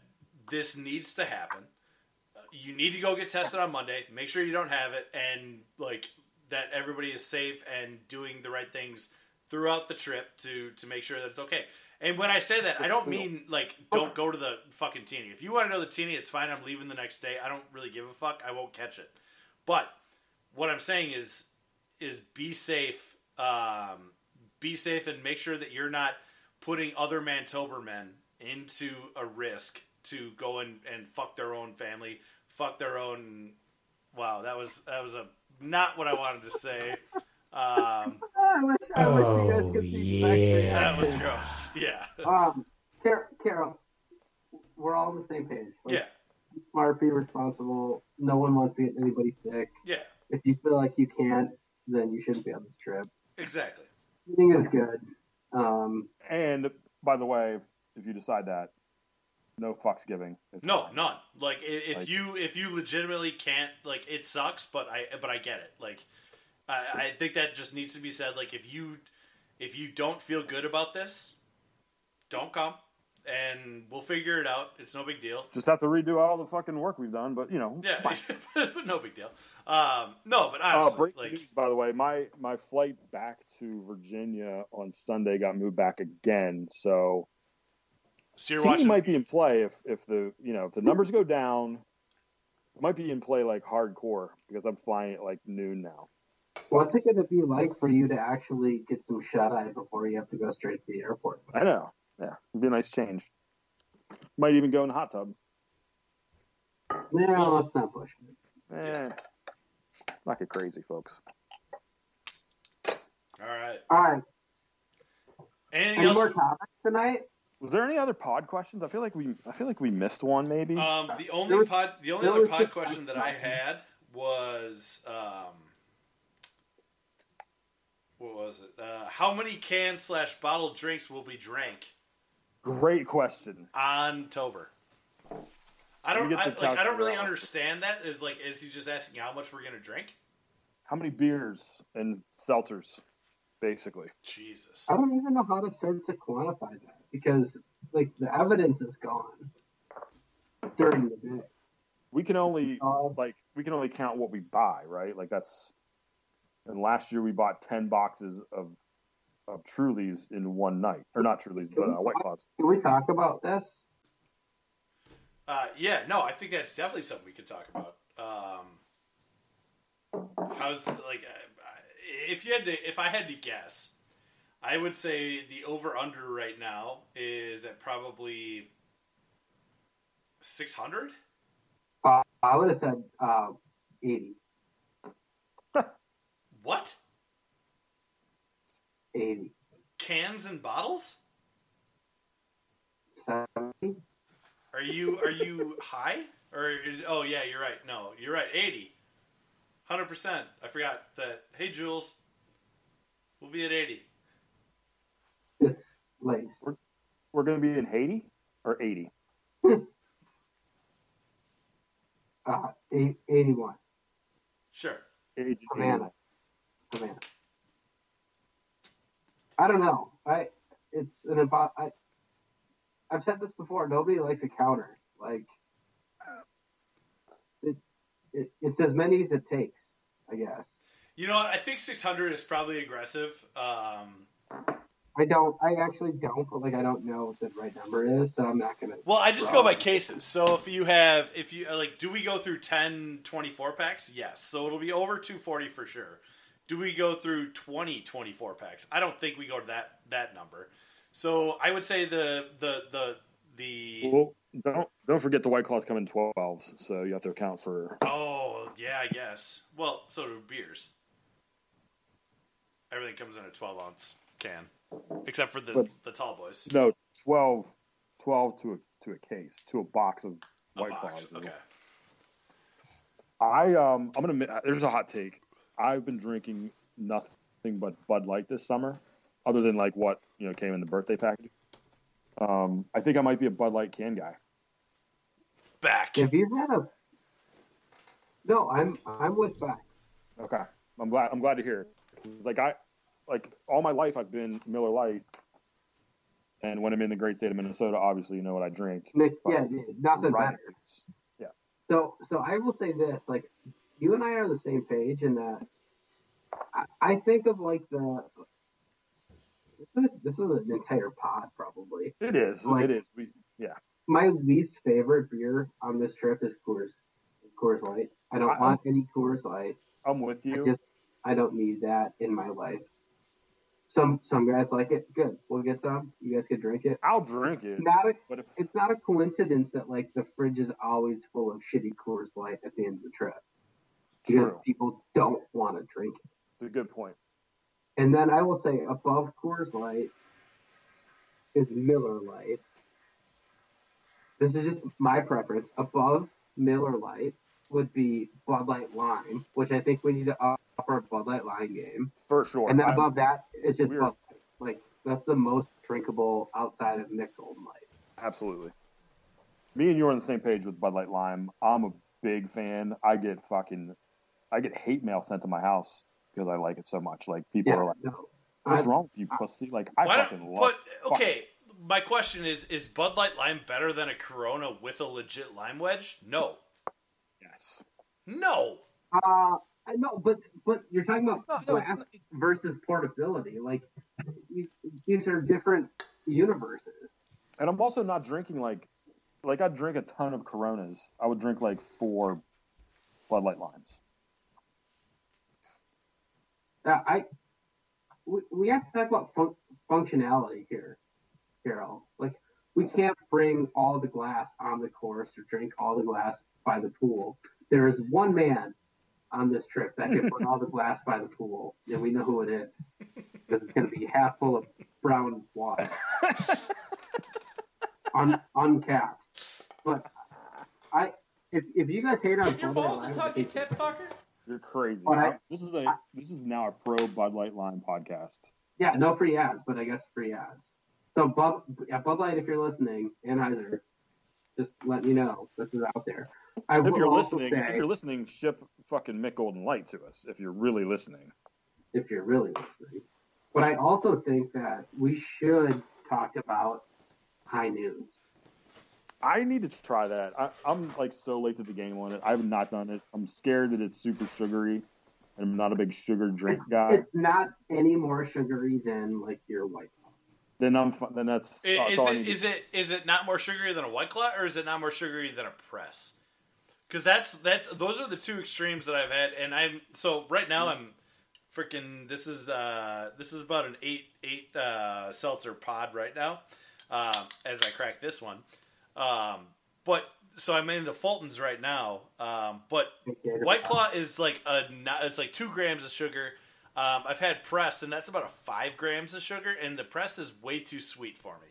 this needs to happen you need to go get tested on Monday. Make sure you don't have it, and like that everybody is safe and doing the right things throughout the trip to to make sure that it's okay. And when I say that, I don't mean like don't go to the fucking teeny. If you want to know the teeny, it's fine. I'm leaving the next day. I don't really give a fuck. I won't catch it. But what I'm saying is is be safe. Um, be safe and make sure that you're not putting other Mantober men into a risk to go and, and fuck their own family, fuck their own. Wow, that was that was a not what I wanted to say. Um, I wish, I wish you guys Oh, could see Spectre. yeah. that was gross. Yeah, Um, Car- Carroll, we're all on the same page. Like, yeah, be Smart, be responsible. No one wants to get anybody sick. yeah. If you feel like you can't, then you shouldn't be on this trip. Exactly. Eating is good. Um, And by the way, if, if you decide that, no fucks giving. It's No, fine. none. Like if Like- you if you legitimately can't, like it sucks, but I but I get it. Like I, I think that just needs to be said. Like if you if you don't feel good about this, don't come, and we'll figure it out. It's no big deal. Just have to redo all the fucking work we've done, but you know, Yeah, but no big deal. Um, no, but Uh, honestly, breaking like news, by the way, my my flight back to Virginia on Sunday got moved back again, so so you're team watching. might be in play if if the you know if the numbers go down, it might be in play like hardcore because I'm flying at like noon now. What's it going to be like for you to actually get some shut eye before you have to go straight to the airport? I know, yeah, it'd be a nice change. Might even go in the hot tub. No, let's not push it. Eh, not get crazy, folks. All right. All right. Anything Any else? more topics tonight? Was there any other pod questions? I feel like we I feel like we missed one maybe. Um, the only was- pod, the only other pod question that I had was, um, what was it? Uh, how many cans slash bottled drinks will be drank Great question. on Tober? I don't, I, like, I don't really out. understand that. Is like, is he just asking how much we're gonna drink? How many beers and seltzers, basically? Jesus. I don't even know how to start to quantify that because like the evidence is gone during the day. We can only Uh, like we can only count what we buy, right? Like that's. And last year we bought ten boxes of of Trulies in one night, or not Trulies, but uh, White Claws. can we talk about this? Uh, yeah, no, I think that's definitely something we could talk about. Um, how's like, uh, if you had to, if I had to guess, I would say the over under right now is at probably six hundred. Uh, I would have said uh, 80. What 80. cans and bottles? 70. Are you are you high or is, oh yeah, you're right. No, you're right. Eighty. Hundred percent. I forgot that. Hey, Jules, we'll be at eighty. It's laced. We're going to be in Haiti or eighty. Uh, eight, 81. Sure. Age Havana. Havana. I don't know. I it's an impo- I I've said this before. Nobody likes a counter. Like it, it it's as many as it takes. I guess. You know what? I think 600 is probably aggressive. Um, I don't. I actually don't. But like, I don't know what the right number is, so I'm not gonna. well, I just go by cases. So if you have, if you like, do we go through 10 24 packs? Yes. So it'll be over 240 for sure. Do we go through 20 24 packs? I don't think we go to that that number. So I would say the the the the Well, don't don't forget the White Claws come in twelves, so you have to account for. oh yeah, I guess. Well, so do beers. Everything comes in a 12 ounce can, except for the But- the tall boys. No, 12, 12 to a to a case to a box of A White box. Claws. Okay. I um I'm gonna there's a hot take. I've been drinking nothing but Bud Light this summer, other than like what you know came in the birthday package. Um, I think I might be a Bud Light can guy. Back. Have you had a? No, I'm I'm with back. Okay, I'm glad I'm glad to hear. it. 'Cause, Like I, like all my life I've been Miller Lite, and when I'm in the great state of Minnesota, obviously you know what I drink. Nick, yeah, nothing Right. better. Yeah. So, so I will say this: like, you and I are on the same page in that. I, I think of like the. This is, this is an entire pod, probably. It is. Like- it is. We yeah. My least favorite beer on this trip is Coors, Coors Light. I don't I- want any Coors Light. I'm with I you. just, I don't need that in my life. Some some guys like it. Good, we'll get some. You guys can drink it. I'll drink it, Not a but if it's not a coincidence that like the fridge is always full of shitty Coors Light at the end of the trip because true, people don't want to drink it. it's a good point. And then I will say above Coors Light is Miller Lite. This is just my preference. Above Miller Lite would be Bud Light Lime, which I think we need to up our Bud Light Lime game. For sure. And then I'm- above that is just Bud Light. Like that's the most drinkable outside of Mich Golden Light. Absolutely. Me and you are on the same page with Bud Light Lime. I'm a big fan. I get fucking, I get hate mail sent to my house because I like it so much. Like people Yeah, are like, no. "What's I- wrong with you, pussy?" Like I fucking love. but okay, my question is: Is Bud Light Lime better than a Corona with a legit lime wedge? No, Yes. no. Uh, I know, but but you're talking about No, no, it's versus portability. Like these are different universes. And I'm also not drinking like, like I drink a ton of Coronas. I would drink like four Bud Light Limes. Uh, I we, we have to talk about fun- functionality here, Carroll. Like we can't bring all the glass on the course or drink all the glass by the pool. There is one man on this trip that can bring all the glass by the pool, and we know who it is because it's going to be half full of brown water, Un, uncapped. But I, if, if you guys hate on Give your Bud balls a Lime, tug, tip fucker. You're crazy. But I- I- this is a this is now a pro Bud Light Lime podcast. Yeah, no free ads, but I guess free ads. So Bud, yeah, Bud Light, if you're listening, Anheuser, just let me know this is out there. I If will you're also listening, say, if you're listening, ship fucking Mich Golden Light to us. If you're really listening. if you're really listening. But I also think that we should talk about high noons. I need to try that. I, I'm like so late to the game on it. I've not done it. I'm scared that it's super sugary, and I'm not a big sugar drink guy. It's not any more sugary than like your white. Claw. Then I'm fu- then that's, I- that's Is all I it need is it is it not more sugary than a White Claw, or is it not more sugary than a press? Because that's that's those are the two extremes that I've had, and I'm so right now I'm freaking. This is uh this is about an eight eight uh, seltzer pod right now, um, as I crack this one. Um, but so I'm in the Fultons right now, um, but White. Claw is like a it's like two grams of sugar. Um, I've had pressed, and that's about a five grams of sugar, and the press is way too sweet for me.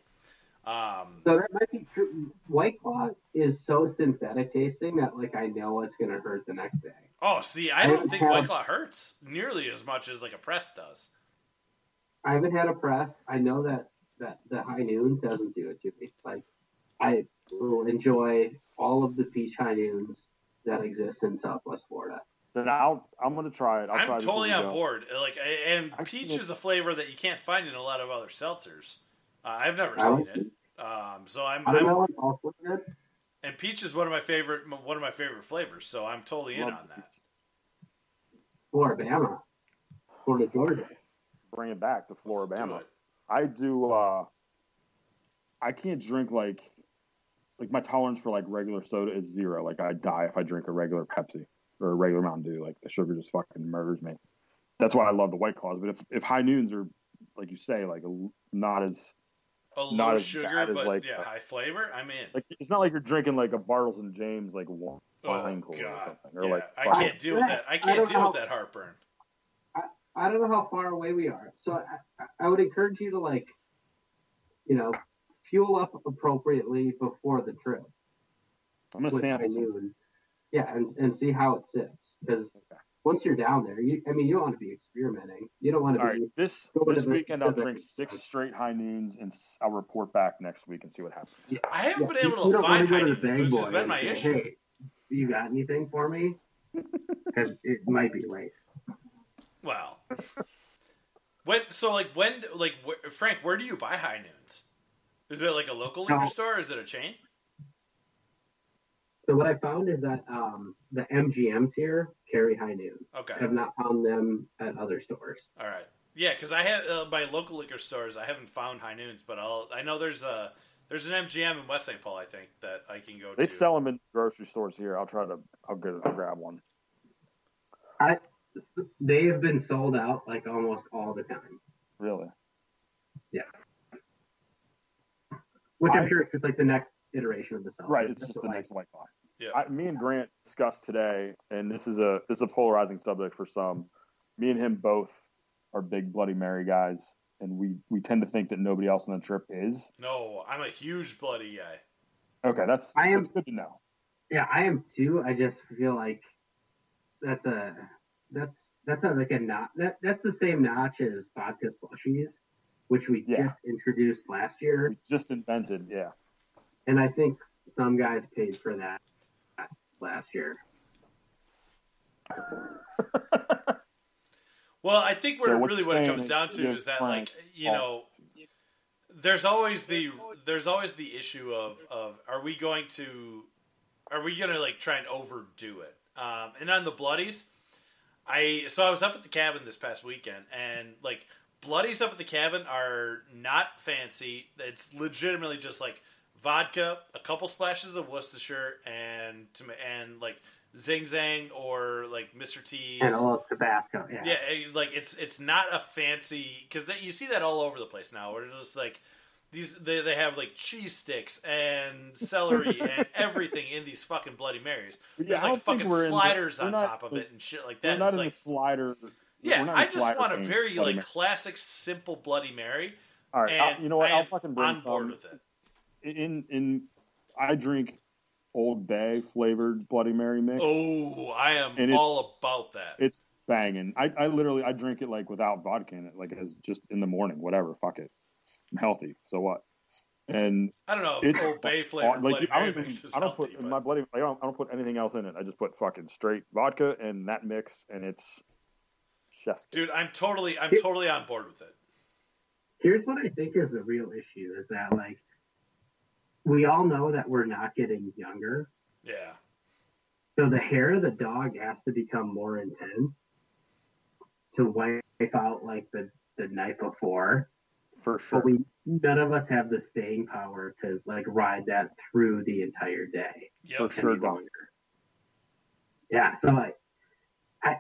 Um, So that might be true. White Claw is so synthetic tasting that like I know it's gonna hurt the next day. oh, see, I I don't think have- White Claw hurts nearly as much as like a press does. I haven't had a press. I know that that the high noon doesn't do it to me. Like I will enjoy all of the peach high noons that exist in Southwest Florida. Then I'll I'm gonna try it. I'll try I'm it totally on board. Like, and I peach is a flavor that you can't find in a lot of other seltzers. Uh, I've never I seen it. Um, so I'm, I don't I'm know. Also good. and peach is one of my favorite one of my favorite flavors. So I'm totally in Love on that. Florida, Bama, Florida, Georgia. Bring it back to Let's Florida. do it. I do. uh I can't drink like like my tolerance for like regular soda is zero. Like I die if I drink a regular Pepsi or a regular Mountain Dew. Like the sugar just fucking murders me. That's why I love the White Claws. But if if high noons are like you say, like a, not as A Not low as sugar, bad as, but like, yeah, high flavor. I'm in. like it's not like you're drinking like a Bartles and Jaymes like wine Oh wine cooler or god, something. Or yeah, like I can't deal with that. I I can't don't deal know. with that heartburn. I don't know how far away we are, so I, I- I would encourage you to like, you know, fuel up appropriately before the trip. I'm gonna with sample high some. noon. Yeah, and, and see how it sits. Because Okay. once you're down there, you I mean, you don't want to be experimenting. You don't want to All be. right, this Go to this the- weekend I'll to the- drink six straight high noons, and I'll report back next week and see what happens. I haven't Yeah, been you- able you to don't find high go to the noons, bag which boy has been and my say, issue. Hey, you got anything for me? Because it might be late. Well, when so like when like wh- Frank, where do you buy high noons? Is it like a local liquor No. store? Or is it a chain? So what I found is that um, the MGMs here carry high noon. Okay, I have not found them at other stores. all right, yeah, because I have uh, by local liquor stores. I haven't found high noons, but I'll I know there's a there's an MGM in West St. Paul. I think that I can go to. They to. sell them in grocery stores here. I'll try to. I'll get. I'll grab one. I they have been sold out like almost all the time, Really. Which I'm sure is just like the next iteration of the cell. Right. It's just the like, next white claw. Yeah. I, me and Grant discussed today, and this is a this is a polarizing subject for some. Me and him both are big Bloody Mary guys, and we we tend to think that nobody else on the trip is. No, I'm a huge bloody guy. Okay, that's I am- that's good to know. Yeah, I am too. I just feel like that's a that's that's a, like a not that that's the same notch as vodka slushies, which we Yeah. just introduced last year, We just invented, yeah. and I think some guys paid for that last year. Well, I think So where really what it comes down to is that like you know there's always the there's always the issue of of are we going to are we gonna like try and overdo it um, and on the bloodies i so i was up at the cabin this past weekend and like bloodies up at the cabin are not fancy it's legitimately just like vodka a couple splashes of worcestershire and and like zing zang or like mr t's And a little Tabasco, yeah. yeah, eh, like it's it's not a fancy because you see that all over the place now. Where it's just like these they, they have like cheese sticks and celery and everything in these fucking Bloody Marys. Yeah, There's I like think fucking we're the- sliders on not- top of it and shit like We're that. not It's in like the slider. Yeah, I just want a very Bloody like Mary. classic, simple Bloody Mary, All right, and you know what? I I'll am fucking bring on board some. with it. In in, I drink Old Bay flavored Bloody Mary mix. Oh, I am And all about that. It's banging. I, I literally I drink it like without vodka in it, like as just in the morning, whatever. Fuck it. I'm healthy, so what? And I don't know. it's Old Bay flavored like Bloody I Mary don't mix is I don't healthy, put but- my bloody I don't, I don't put anything else in it. I just put fucking straight vodka and that mix, and it's dude, I'm totally I'm totally on board with it. Here's what I think is the real issue is that like we all know that we're not getting younger. Yeah. So the hair of the dog has to become more intense to wipe out like the, the night before. for sure. But we none of us have the staying power to like ride that through the entire day. Yep. For sure, longer. Yeah, so I, I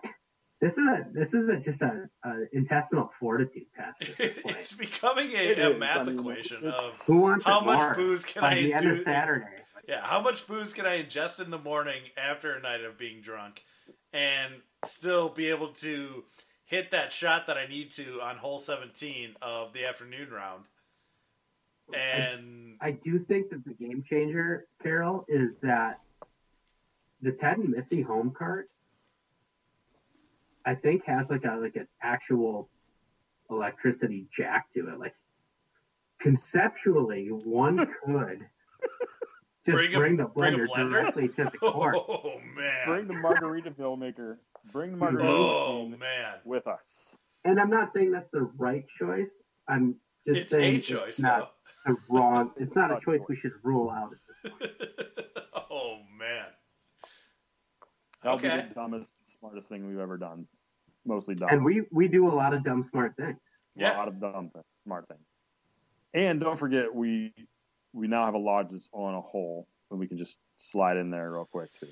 this is a this is a, just a, a intestinal fortitude test. At this point. it's becoming It a, a math I mean, equation of Who wants how much booze can by I the end do? of Saturday? Yeah, how much booze can I ingest in the morning after a night of being drunk, and still be able to hit that shot that I need to on hole seventeen of the afternoon round? And I do think that the game changer, Carroll, is that the Ted and Missy home cart, I think has like a like an actual electricity jack to it. Like conceptually, one could just Bring bring, a- the bring blender blender? directly to the court. oh man, Bring the Margaritaville maker. Bring the margarita Oh man, with us. And I'm not saying that's the right choice. I'm just it's saying a choice it's not though. a wrong. It's not a choice choice. we should rule out at this point. oh man. That would Okay. be the dumbest, smartest thing we've ever done. Mostly dumb. And we we do a lot of dumb smart things. Yeah, a lot of dumb things, smart things. And don't forget, we we now have a lodge that's on a hole, and we can just slide in there real quick too.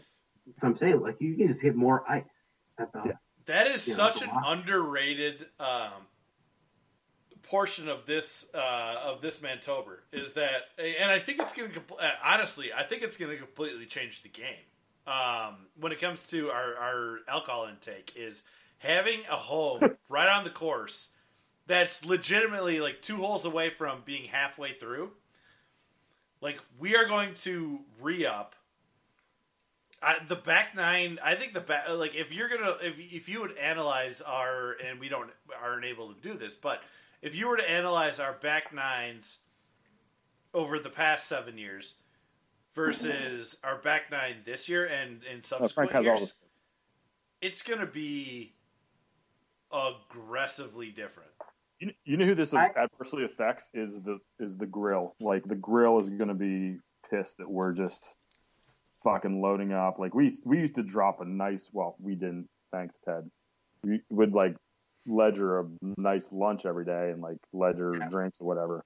So I'm saying like you can just hit more ice at the Yeah. That is Yeah, such an underrated um, portion of this uh, of this Mantober is that, and I think it's going to uh, honestly, I think it's going to completely change the game um, when it comes to our, our alcohol intake. Is having a home right on the course that's legitimately like two holes away from being halfway through. Like we are going to re up the back nine. I think the back like if you're gonna if if you would analyze our and we don't aren't able to do this, but if you were to analyze our back nines over the past seven years versus our back nine this year and in Oh, subsequent all years, it's gonna be aggressively different. You, you know who this I- adversely affects is the is the grill. Like the grill is going to be pissed that we're just fucking loading up. Like we we used to drop a nice. Well, we didn't. Thanks, Ted. We would like ledger a nice lunch every day and like ledger Yeah. drinks or whatever.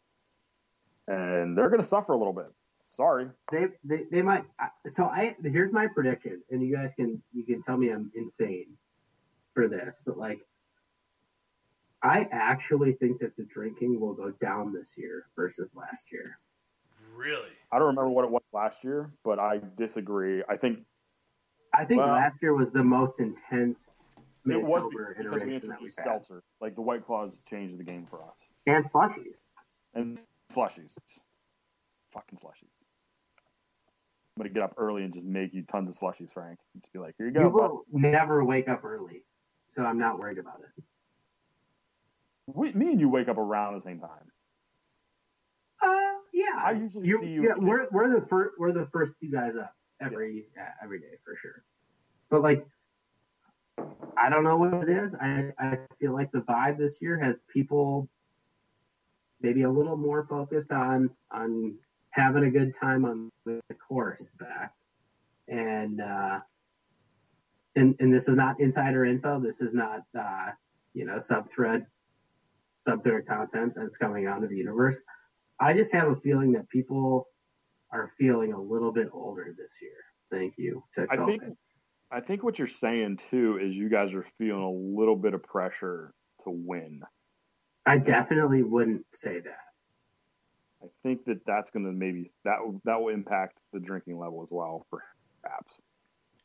And they're going to suffer a little bit. Sorry. they, they they might so i here's my prediction and you guys can you can tell me i'm insane for this but like i actually think that the drinking will go down this year versus last year Really? I don't remember what it was last year, but I disagree. I think i think Well- last year was the most intense it was because we iteration we've introduced seltzer. Like the White Claws changed the game for us. and slushies and slushies. Fucking slushies. I'm gonna get up early and just make you tons of slushies, Frank. And just be like, here you go. you bud." will never wake up early so i'm not worried about it We, me and you wake up around the same time. uh yeah. I usually You- see you. yeah we're, we're the first we're the first two guys up every yeah, every day for sure. But like i don't know what it is. I i feel like the vibe this year has people maybe a little more focused on on having a good time on the course back. And uh and and this is not insider info. This is not uh you know sub thread sub thread content that's coming out of the universe I just have a feeling that people are feeling a little bit older this year. Thank you to I think. I think what you're saying too is you guys are feeling a little bit of pressure to win. I definitely wouldn't say that. I think that that's going to maybe that will- that will impact the drinking level as well, for perhaps.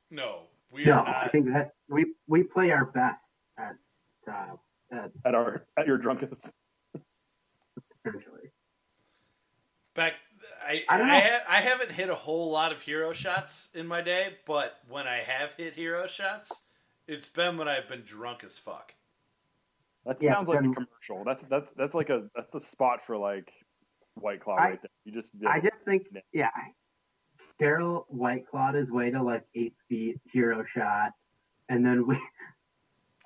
No, we No, are I think that we we play our best at uh, at At our at your drunkest. essentially. Back, I I don't know. I, ha- I haven't hit a whole lot of hero shots in my day, but when I have hit hero shots, it's been when I've been drunk as fuck. That Yeah, sounds like a commercial. That's that's that's like a that's the spot for like White Claw I- right there. You just did I it. just think yeah, Carroll White clawed his way to like eight feet hero shot, and then we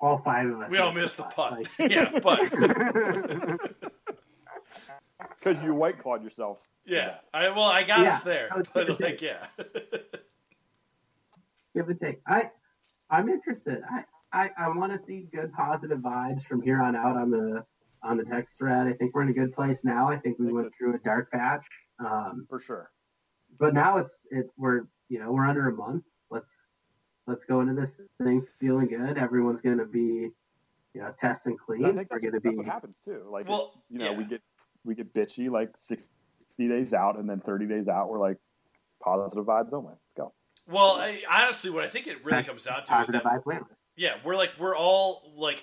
all five of us We all missed the putt. Like, yeah, but because you White Clawed yourself. yeah, I well, I got Yeah, us there, I was but gonna like, yeah, give and take. I I'm interested. I I, I want to see good positive vibes from here on out on the on the text thread. I think we're in a good place now. I think we Think went so. through a dark patch, um, for sure. but now it's it we're you know we're under a month. Let's let's go into this thing feeling good. Everyone's gonna be you know test and clean. I think We're that's, gonna that's be what happens too. Like Well, you know, yeah. we get we get bitchy like sixty days out, and then thirty days out, we're like positive vibes only. Let's go. well, I, honestly, what I think it really comes down to is that vibe playlist. yeah, we're like we're all like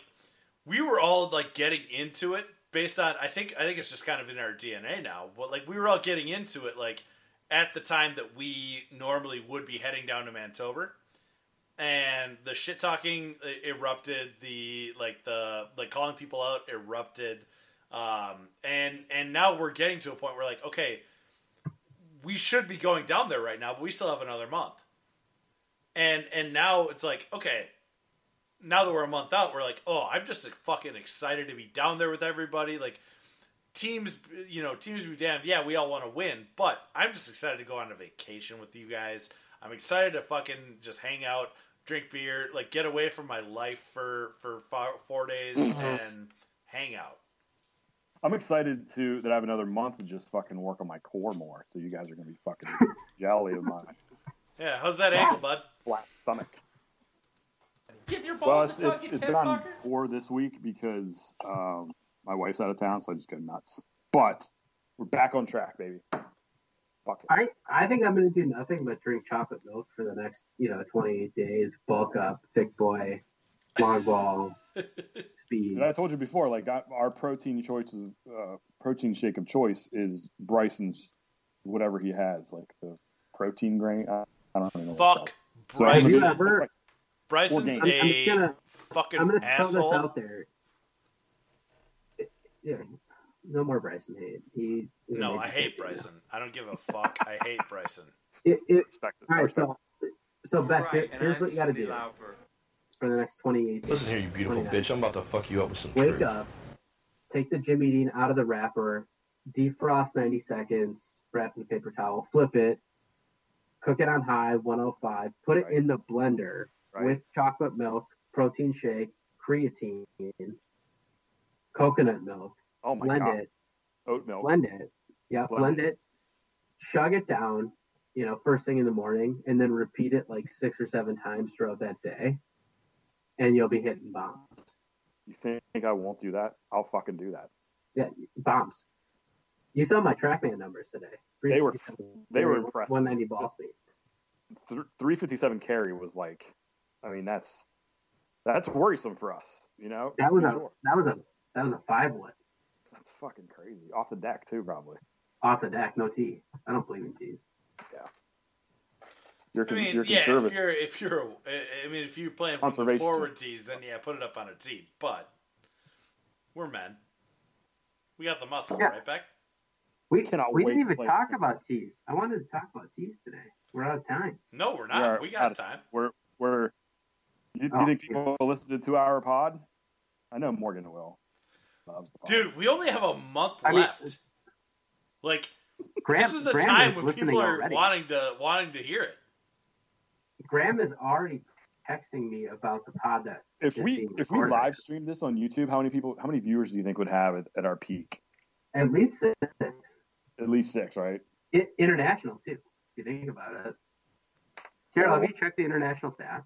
we were all like getting into it based on I think I think it's just kind of in our DNA now. But like we were all getting into it like at the time that we normally would be heading down to Mantober. And the shit talking uh, erupted, the like the like calling people out erupted. Um and and now we're getting to a point where like, okay, we should be going down there right now, but we still have another month. And and now it's like, okay, now that we're a month out, we're like, oh, I'm just fucking excited to be down there with everybody. Like teams, you know, teams be damned. Yeah, we all want to win, but I'm just excited to go on a vacation with you guys. I'm excited to fucking just hang out, drink beer, like get away from my life for for four, four days and hang out. I'm excited to that I have another month to just fucking work on my core more. So you guys are gonna be fucking jelly of my Yeah, how's that ankle, bud? flat stomach. Give your Well, balls it's, a tug, it's, you it's tit been on fucker. four this week because um, my wife's out of town, so I just go nuts. But we're back on track, baby. Fuck it. I, I think I'm going to do nothing but drink chocolate milk for the next, you know, 28 days, bulk up, thick boy, long ball, speed. And I told you before, like I, our protein choice is uh, protein shake of choice is Bryson's whatever he has, like the protein grain. I, I don't even know. what Fuck it's called. So I'm Bryson. You gonna- ever- Bryson's games. I'm, I'm a gonna, fucking I'm gonna throw this asshole. out there. Yeah, no more Bryson hate. He No, I hate you know. Bryson. I don't give a fuck. I hate Bryson. It, it, all right, so so Beck, Right, and here's what you got to do Lauper. for the next 28. Listen here, you beautiful 29. bitch. I'm about to fuck you up with some Wake truth. up, take the Jimmy Dean out of the wrapper, defrost 90 seconds, wrap in a paper towel, flip it, cook it on high 105, put it Right. in the blender Right. with chocolate milk, protein shake, creatine, coconut milk, oh my blend god, it, oat milk. blend it, yeah, Blend blend it. it, chug it down, you know, first thing in the morning, and then repeat it like six or seven times throughout that day, and you'll be hitting bombs. You think I won't do that? I'll fucking do that. Yeah, bombs. You saw my TrackMan numbers today. They were they were impressive. 190 ball speed. 357 carry was like, I mean that's that's worrisome for us. You know, That was a Sure. that was a that was a five wood that's fucking crazy off the deck too, probably. off the deck, no tee. I don't believe in tees. You're I mean, you're yeah, if conservative. you're if you're I mean if you're playing from the Conservation. forward tees, then yeah, put it up on a tee. But we're men. We got the muscle, Yeah. right, Beck? We Cannot we wait didn't even talk cricket. about tees. I wanted to talk about tees today. We're out of time. No, we're We not. are We, got time. We're we're. You, Oh, you think people will listen to two hour pod? I know Morgan will. Loves the pod. Dude, we only have a month I mean- left. like Graham, this is the Graham time is when people are already. wanting to wanting to hear it. Graham is already texting me about the pod that if we if we live stream this on YouTube, how many people, how many viewers do you think would have at, at our peak? at least six. At least six, right? I- international too. If you think about it. Here, let me check the international stats.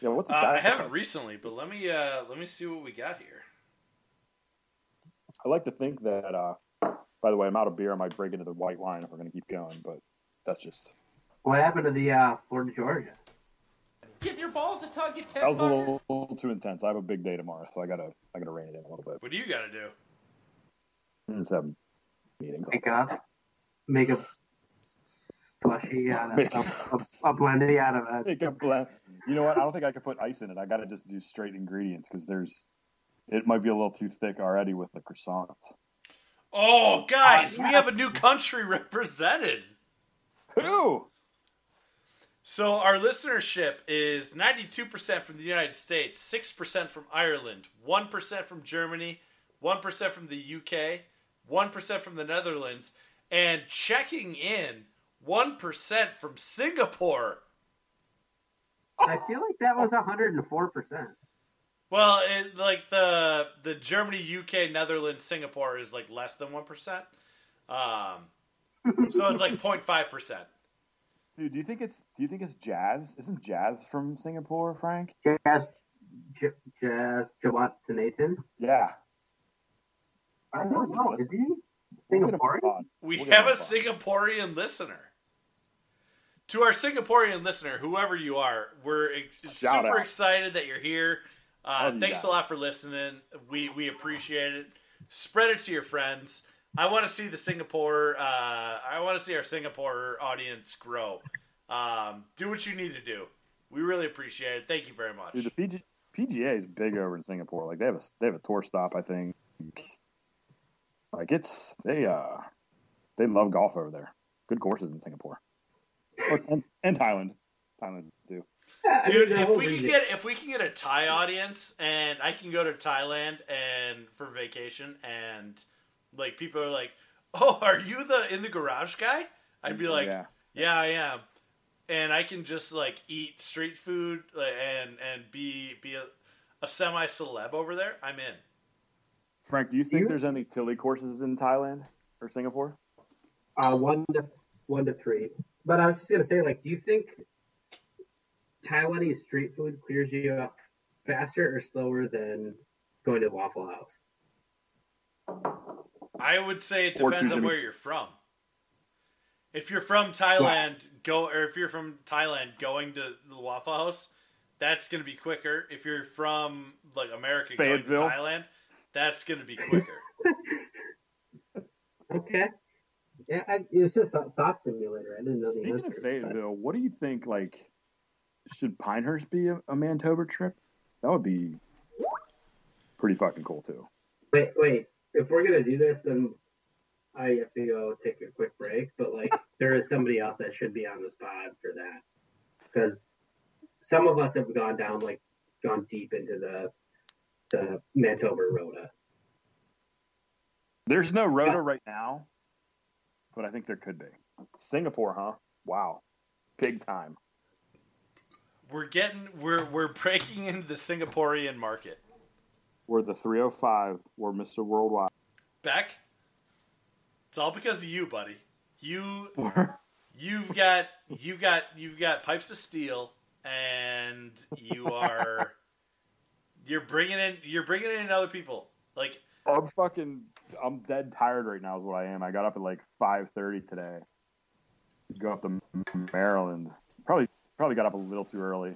Yeah. What's the Uh, stat? I haven't recently, but let me uh let me see what we got here. I like to think that. uh By the way, I'm out of beer. I might break into the white line if we're going to keep going, but that's just What happened to the uh, Florida Georgia? Give your balls a tug, you tit that was a fucker. little, little too intense. I have a big day tomorrow, so I gotta I gotta rein it in a little bit. What do you got to do? Just have meetings. Make up, make a slushy out of a, a, a blendy out of it. Make a blend. You know what? I don't think I could put ice in it. I got to just do straight ingredients because there's. It might be a little too thick already with the croissants. Oh, guys, Uh, we have a new country represented. Who? So our listenership is 92% from the United States, 6% from Ireland, 1% from Germany, 1% from the UK, 1% from the Netherlands, and checking in 1% from Singapore. I feel like that was hundred and four percent. Well, it, like the the Germany, UK, Netherlands, Singapore is like less than 1%. Um, so it's like 0.5%. Dude, do you think it's do you think it's Jazz? Isn't Jazz from Singapore, Frank? Jazz, J- Jazz, Jawat Nathan. Yeah. I don't know. Is he We'll get him Singaporean? We We'll have a on. Singaporean listener. To our Singaporean listener, whoever you are, we're ex- super out. excited that you're here. Uh, thanks guys. a lot for listening. We we appreciate it. Spread it to your friends. I want to see the Singapore. Uh, I want to see our Singapore audience grow. Um, do what you need to do. We really appreciate it. Thank you very much. Dude, the PG, PGA is big over in Singapore. Like they have a they have a tour stop, I think. Like it's they uh they love golf over there. Good courses in Singapore, or, and, and Thailand, Thailand too. Yeah, I mean, Dude, if we can get if we can get a Thai audience and I can go to Thailand and for vacation and like people are like, "Oh, are you the in the garage guy?" I'd be like, Yeah. "Yeah, I am." And I can just like eat street food and and be be a, a semi celeb over there. I'm in. Frank, do you think You- there's any Tilly courses in Thailand or Singapore? Uh, one to one to three. But I was just gonna say, like, do you think Taiwanese street food clears you up faster or slower than going to Waffle House? I would say it depends on where you're from. If you're from Thailand, go or if you're from Thailand going to the Waffle House, that's going to be quicker. If you're from like America going to Thailand, that's going to be quicker. Okay. Yeah, I, it's just a thought stimulator. I didn't know the Speaking answer. of but- Fayetteville, what do you think? Like, should Pinehurst be a, a trip? That would be pretty fucking cool too. Wait, wait. If we're gonna do this, then I have to go take a quick break. But like, there is somebody else that should be on this pod for that, because some of us have gone down, like, gone deep into the the Mantober Rota. There's no Rota Yeah. right now, but I think there could be. Singapore, huh? Wow, big time. We're getting we're we're breaking into the Singaporean market. We're the 305. We're Mr. Worldwide. Beck, it's all because of you, buddy. You you've got you got you've got pipes of steel and you are you're bringing in you're bringing in other people like I'm fucking. I'm dead tired right now. Is what I am. I got up at like 5:30 today. Go up to Maryland. Probably probably got up a little too early.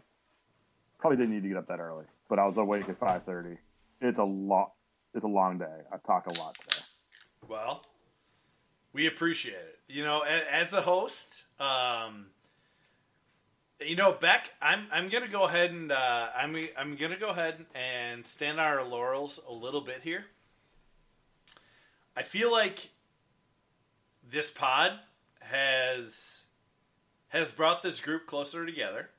Probably didn't need to get up that early, but I was awake at 5:30. It's a lot. It's a long day. I've talked a lot today. well we appreciate it you know as a host um you know beck i'm i'm gonna go ahead and uh i'm i'm gonna go ahead and stand on our laurels a little bit here i feel like this pod has has brought this group closer together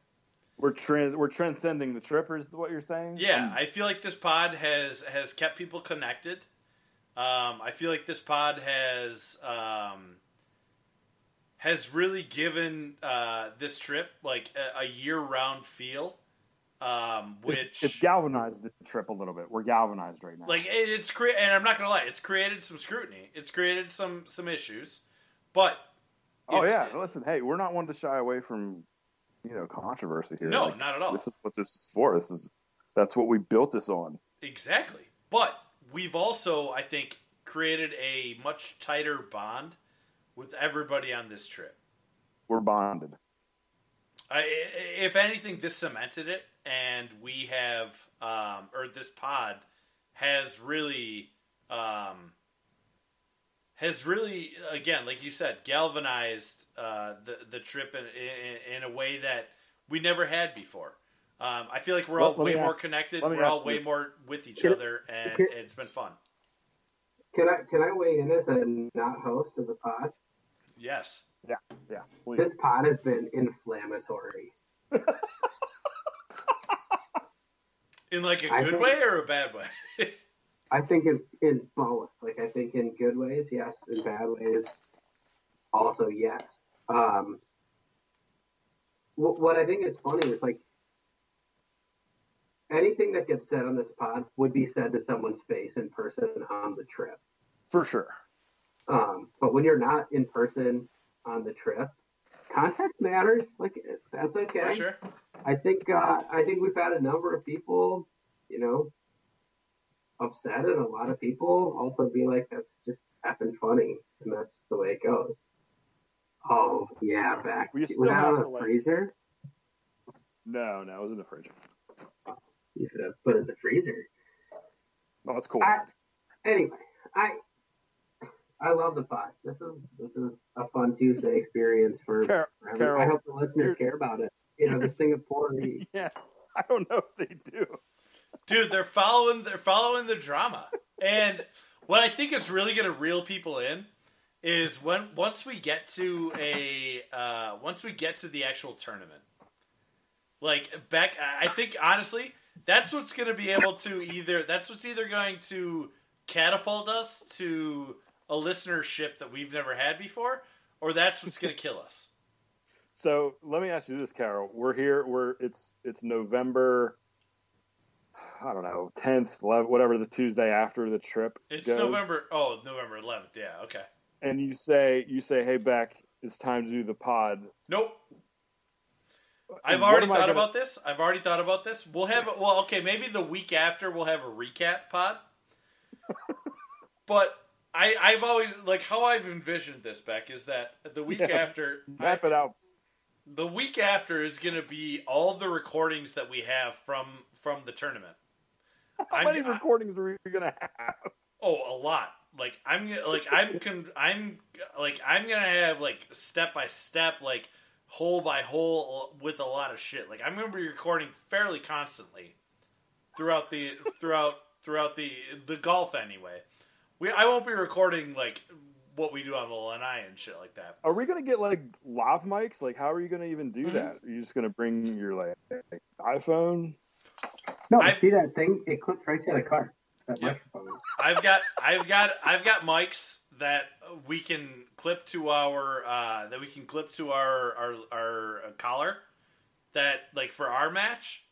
We're trans. We're transcending the trippers. Is what you're saying? Yeah, Um, I feel like this pod has has kept people connected. Um, I feel like this pod has um, has really given uh, this trip like a, a year round feel, um, which it's, it's galvanized the trip a little bit. We're galvanized right now. like it, it's cre- and I'm not gonna lie, it's created some scrutiny. It's created some some issues, but oh yeah. Listen, hey, we're not one to shy away from you know controversy here. No, Like, not at all. This is what this is for. This is that's what we built this on. Exactly. But we've also, I think, created a much tighter bond with everybody on this trip. We're bonded. I, i- if anything, this cemented it, and we have, um, or this pod has really, um, has really, again, like you said, galvanized uh, the the trip in, in in a way that we never had before. Um, I feel like we're Well, all let way more ask- connected. We're all way this. more with each Can- other, and can- it's been fun. Can I can I weigh in as a not host of the pod? Yes. Yeah, please. This pod has been inflammatory. In like a good think- way or a bad way? I think in in both. Like I think in good ways, yes. In bad ways, also yes. Um, wh- what I think is funny is like anything that gets said on this pod would be said to someone's face in person on the trip. For sure. Um, but when you're not in person on the trip, context matters. Like that's okay. For sure. I think uh, I think we've had a number of people, you know, upset, and a lot of people also be like, "That's just effing funny," and that's the way it goes. Oh yeah, back. We Was still that have on to, a like- freezer? No, no, it was in the fridge. You should have put it in the freezer. Oh, no, it's cool. I- Anyway, I I love the pod. This is this is a fun Tuesday experience for. Car- for everyone. Carroll, I hope the listeners you're- care about it. You know, the Singapore. yeah, I don't know if they do. Dude, they're following they're following the drama. And what I think is really gonna reel people in is when once we get to a uh, once we get to the actual tournament. Like Beck, I think honestly, that's what's going to be able to either. That's what's either going to catapult us to a listenership that we've never had before, or that's what's going to kill us. So let me ask you this, Carroll. We're here. We're it's it's November. I don't know, tenth, whatever the Tuesday after the trip. It's goes. November. Oh, November 11th. Yeah. Okay. and you say you say, "Hey Beck, it's time to do the pod." Nope. I've already thought gonna- about this. I've already thought about this. We'll have well, okay, maybe the week after we'll have a recap pod. but I, I've always like how I've envisioned this, Beck, is that the week Yeah. after I- Wrap it out. the week after is going to be all the recordings that we have from from the tournament. How I'm- many recordings are we gonna have? Oh, a lot. Like I'm like I'm con- I'm like I'm gonna have like step by step, like hole by hole with a lot of shit. Like I'm gonna be recording fairly constantly throughout the throughout throughout the the golf anyway. We I won't be recording like what we do on the lanai and shit like that. Are we gonna get like lav mics? Like, how are you gonna even do Mhm. that? Are you just gonna bring your like iPhone? No, I- see that thing? It clips right to the car. That Yep. microphone. I've got I've got I've got mics that we can clip to our uh, that we can clip to our our, our uh, collar that like for our match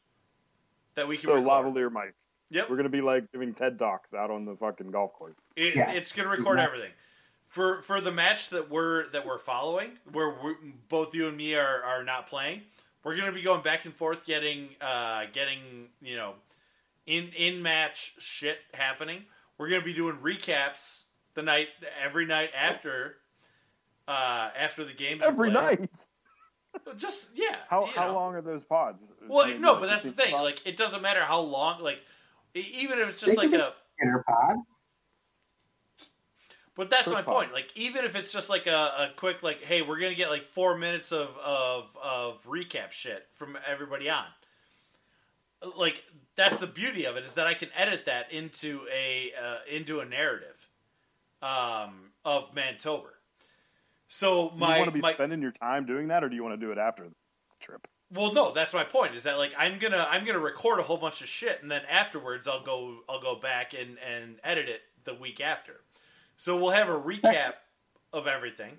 that we can So record. lavalier mics. Yep. We're gonna be like giving TED talks out on the fucking golf course. It, Yeah. It's going to record Yeah. everything. For for the match that we're that we're following, where we're, both you and me are, are not playing, we're going to be going back and forth, getting uh, getting you know in in match shit happening. We're going to be doing recaps the night every night after uh, after the games Every played. night. Just yeah. How how know. long are those pods? Well, Maybe no, but that's the thing. pods? Like, it doesn't matter how long. Like, e- even if it's They just like can a Interpods. But that's my point. Like, even if it's just like a, a quick, like, hey, we're gonna get like four minutes of of of recap shit from everybody on. Like, that's the beauty of it is that I can edit that into a uh, into a narrative um, of Mantober. So do you my want to be my spending your time doing that, or do you want to do it after the trip? well, no, that's my point. Is that like I'm gonna I'm gonna record a whole bunch of shit, and then afterwards I'll go I'll go back and and edit it the week after. So we'll have a recap of everything.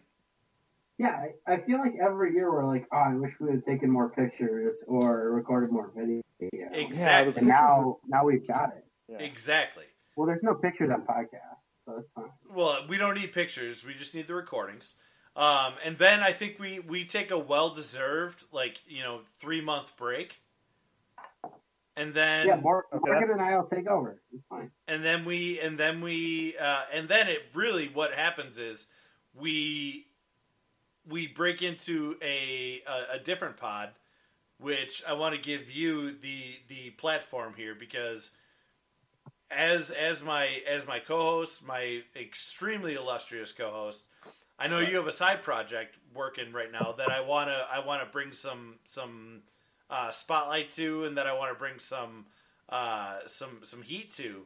Yeah, I, I feel like every year we're like, oh, I wish we had taken more pictures or recorded more video. Exactly. And now, now we've got it. Yeah. Exactly. Well, there's no pictures on podcasts, so that's fine. Well, we don't need pictures. We just need the recordings. Um, and then I think we we take a well deserved like you know three month break, and then yeah, Mor- okay, Morgan and I'll take over. It's fine. and then we and then we uh, and then it really what happens is we we break into a a, a different pod which i want to give you the the platform here because as as my as my co-host my extremely illustrious co-host i know you have a side project working right now that i want to i want to bring some some uh, spotlight to and that i want to bring some uh, some some heat to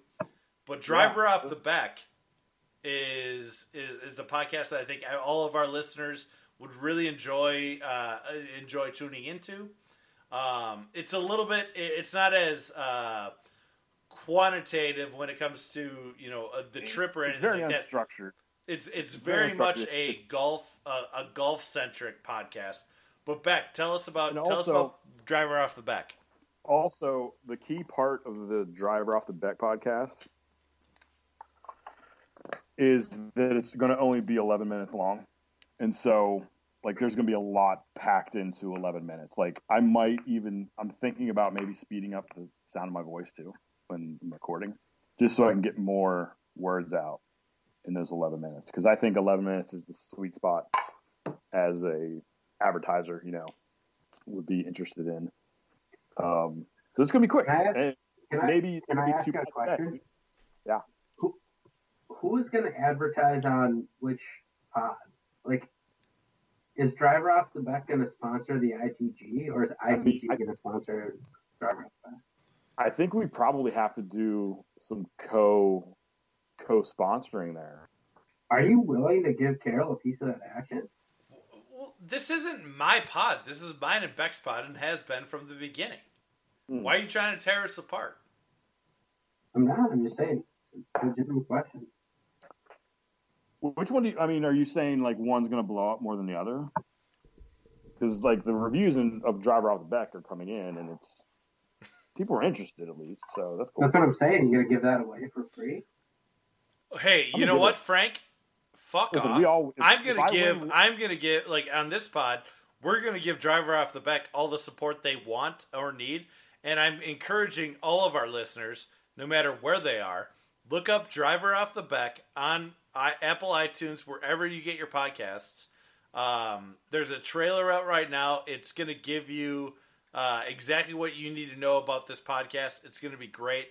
but driver off the back is is is a podcast that I think all of our listeners would really enjoy uh, enjoy tuning into. Um, it's a little bit. It's not as uh, quantitative when it comes to you know uh, the trip or It's anything very like that. unstructured. It's it's very very much a It's- golf uh, a golf centric podcast. But Beck, tell us about And tell us about driver off the back. Also, the key part of the Driver Off the Beck podcast is that it's going to only be 11 minutes long. And so, like, there's going to be a lot packed into 11 minutes. Like, I might even, I'm thinking about maybe speeding up the sound of my voice too when I'm recording, just so I can get more words out in those 11 minutes. Because I think 11 minutes is the sweet spot as a advertiser, you know, would be interested in. Um, so it's going to be quick. Can I ask- And Can I, maybe can I ask two a question? Yeah. Who, who is going to advertise on which pod? Like, is Driver Off the Back going to sponsor the ITG, or is ITG I- going to sponsor Driver Off the Back? I think we probably have to do some co co sponsoring there. Are you willing to give Carroll a piece of that action? Well, this isn't my pod. This is mine and Beck's pod, and has been from the beginning. Hmm. Why are you trying to tear us apart? I'm not. I'm just saying. It's a legitimate question. Which one do you, I mean, are you saying like one's going to blow up more than the other? Because like the reviews in, of Driver Off the Beck are coming in and it's people are interested at least. So that's cool. That's what I'm saying. You gotta give that away for free. Hey, you know what, it- Frank? Fuck Listen, off. we all- if- I'm gonna give. win- I'm gonna give like on this pod. We're gonna give Driver Off the back all the support they want or need, and I'm encouraging all of our listeners, no matter where they are, look up Driver Off the back on I, Apple iTunes, wherever you get your podcasts. Um, there's a trailer out right now. It's gonna give you uh, exactly what you need to know about this podcast. It's gonna be great.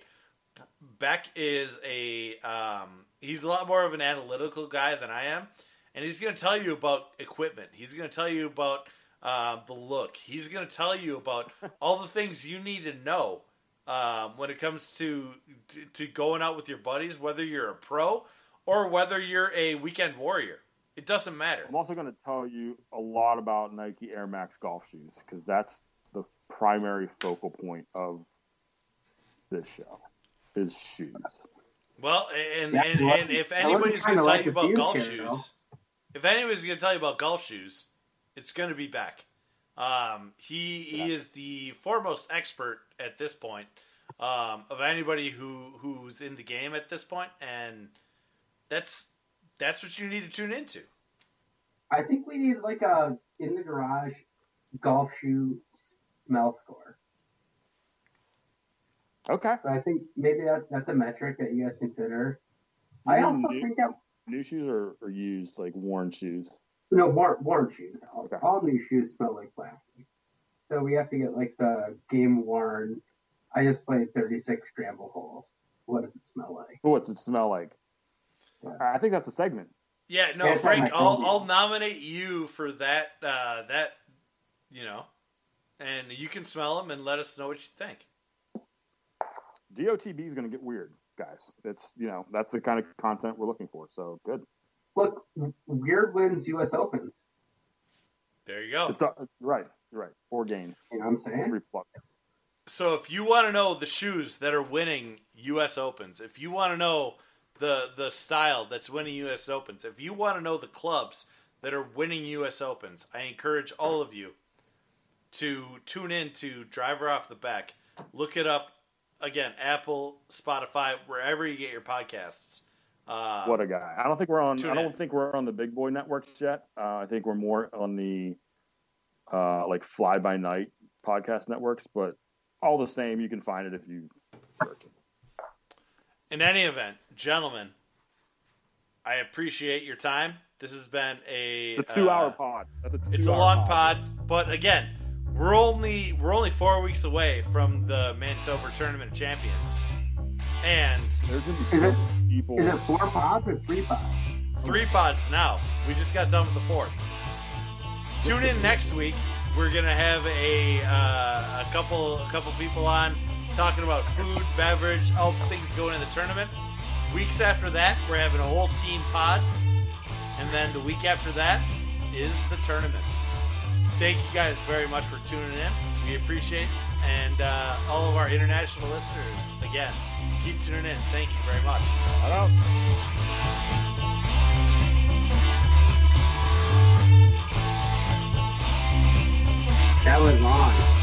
Beck is a um, he's a lot more of an analytical guy than I am, and he's going to tell you about equipment. He's going to tell you about uh, the look. He's going to tell you about all the things you need to know um, when it comes to, to to going out with your buddies, whether you're a pro or whether you're a weekend warrior. It doesn't matter. I'm also going to tell you a lot about Nike Air Max golf shoes because that's the primary focal point of this show is shoes. Well, and Yeah, and, and if anybody's going to tell like you about golf shoes, if anybody's going to tell you about golf shoes, it's going to be Beck. Um, he he is the foremost expert at this point um, of anybody who who's in the game at this point, and that's that's what you need to tune into. I think we need like a in the garage golf shoe smell score. Okay. So I think maybe that, that's a metric that you guys consider. I You also mean think that New shoes are, are used like worn shoes. no worn, worn shoes. All, Okay. all new shoes smell like plastic. So we have to get like the game worn. I just played 36 scramble holes. What does it smell like? But what's it smell like? Yeah. I think that's a segment. Yeah, no, Yeah, Frank, I'll. I'll nominate you for that uh, that you know, and you can smell them and let us know what you think. DOTB is going to get weird, guys. It's you know that's the kind of content we're looking for. So good. Look, Weird wins U.S. Opens. There you go. It's right, right. Or gain, You know what I'm saying? free flux. So if you want to know the shoes that are winning U.S. Opens, if you want to know the the style that's winning U.S. Opens, if you want to know the clubs that are winning U.S. Opens, I encourage all of you to tune in to Driver Off the Back. Look it up again, Apple, Spotify, wherever you get your podcasts. Uh, What a guy! I don't think we're on. I don't in. think we're on the big boy networks yet. Uh, I think we're more on the uh, like fly by night podcast networks. But all the same, you can find it if you search it. In any event, gentlemen, I appreciate your time. This has been a It's a two-hour uh, pod. That's a two It's a long pod, but again, we're only we're only four weeks away from the Mantober Tournament of Champions, and There's gonna be Is so many people. Is it four pods or three pods? three pods now. We just got done with the fourth. Tune in next week. We're gonna have a uh, a couple a couple people on talking about food, beverage, all the things going in the tournament. Weeks after that, we're having a whole team pods, and then the week after that is the tournament thank you guys very much for tuning in. We appreciate it. And uh, all of our international listeners, again, keep tuning in. Thank you very much. Hello. That was long.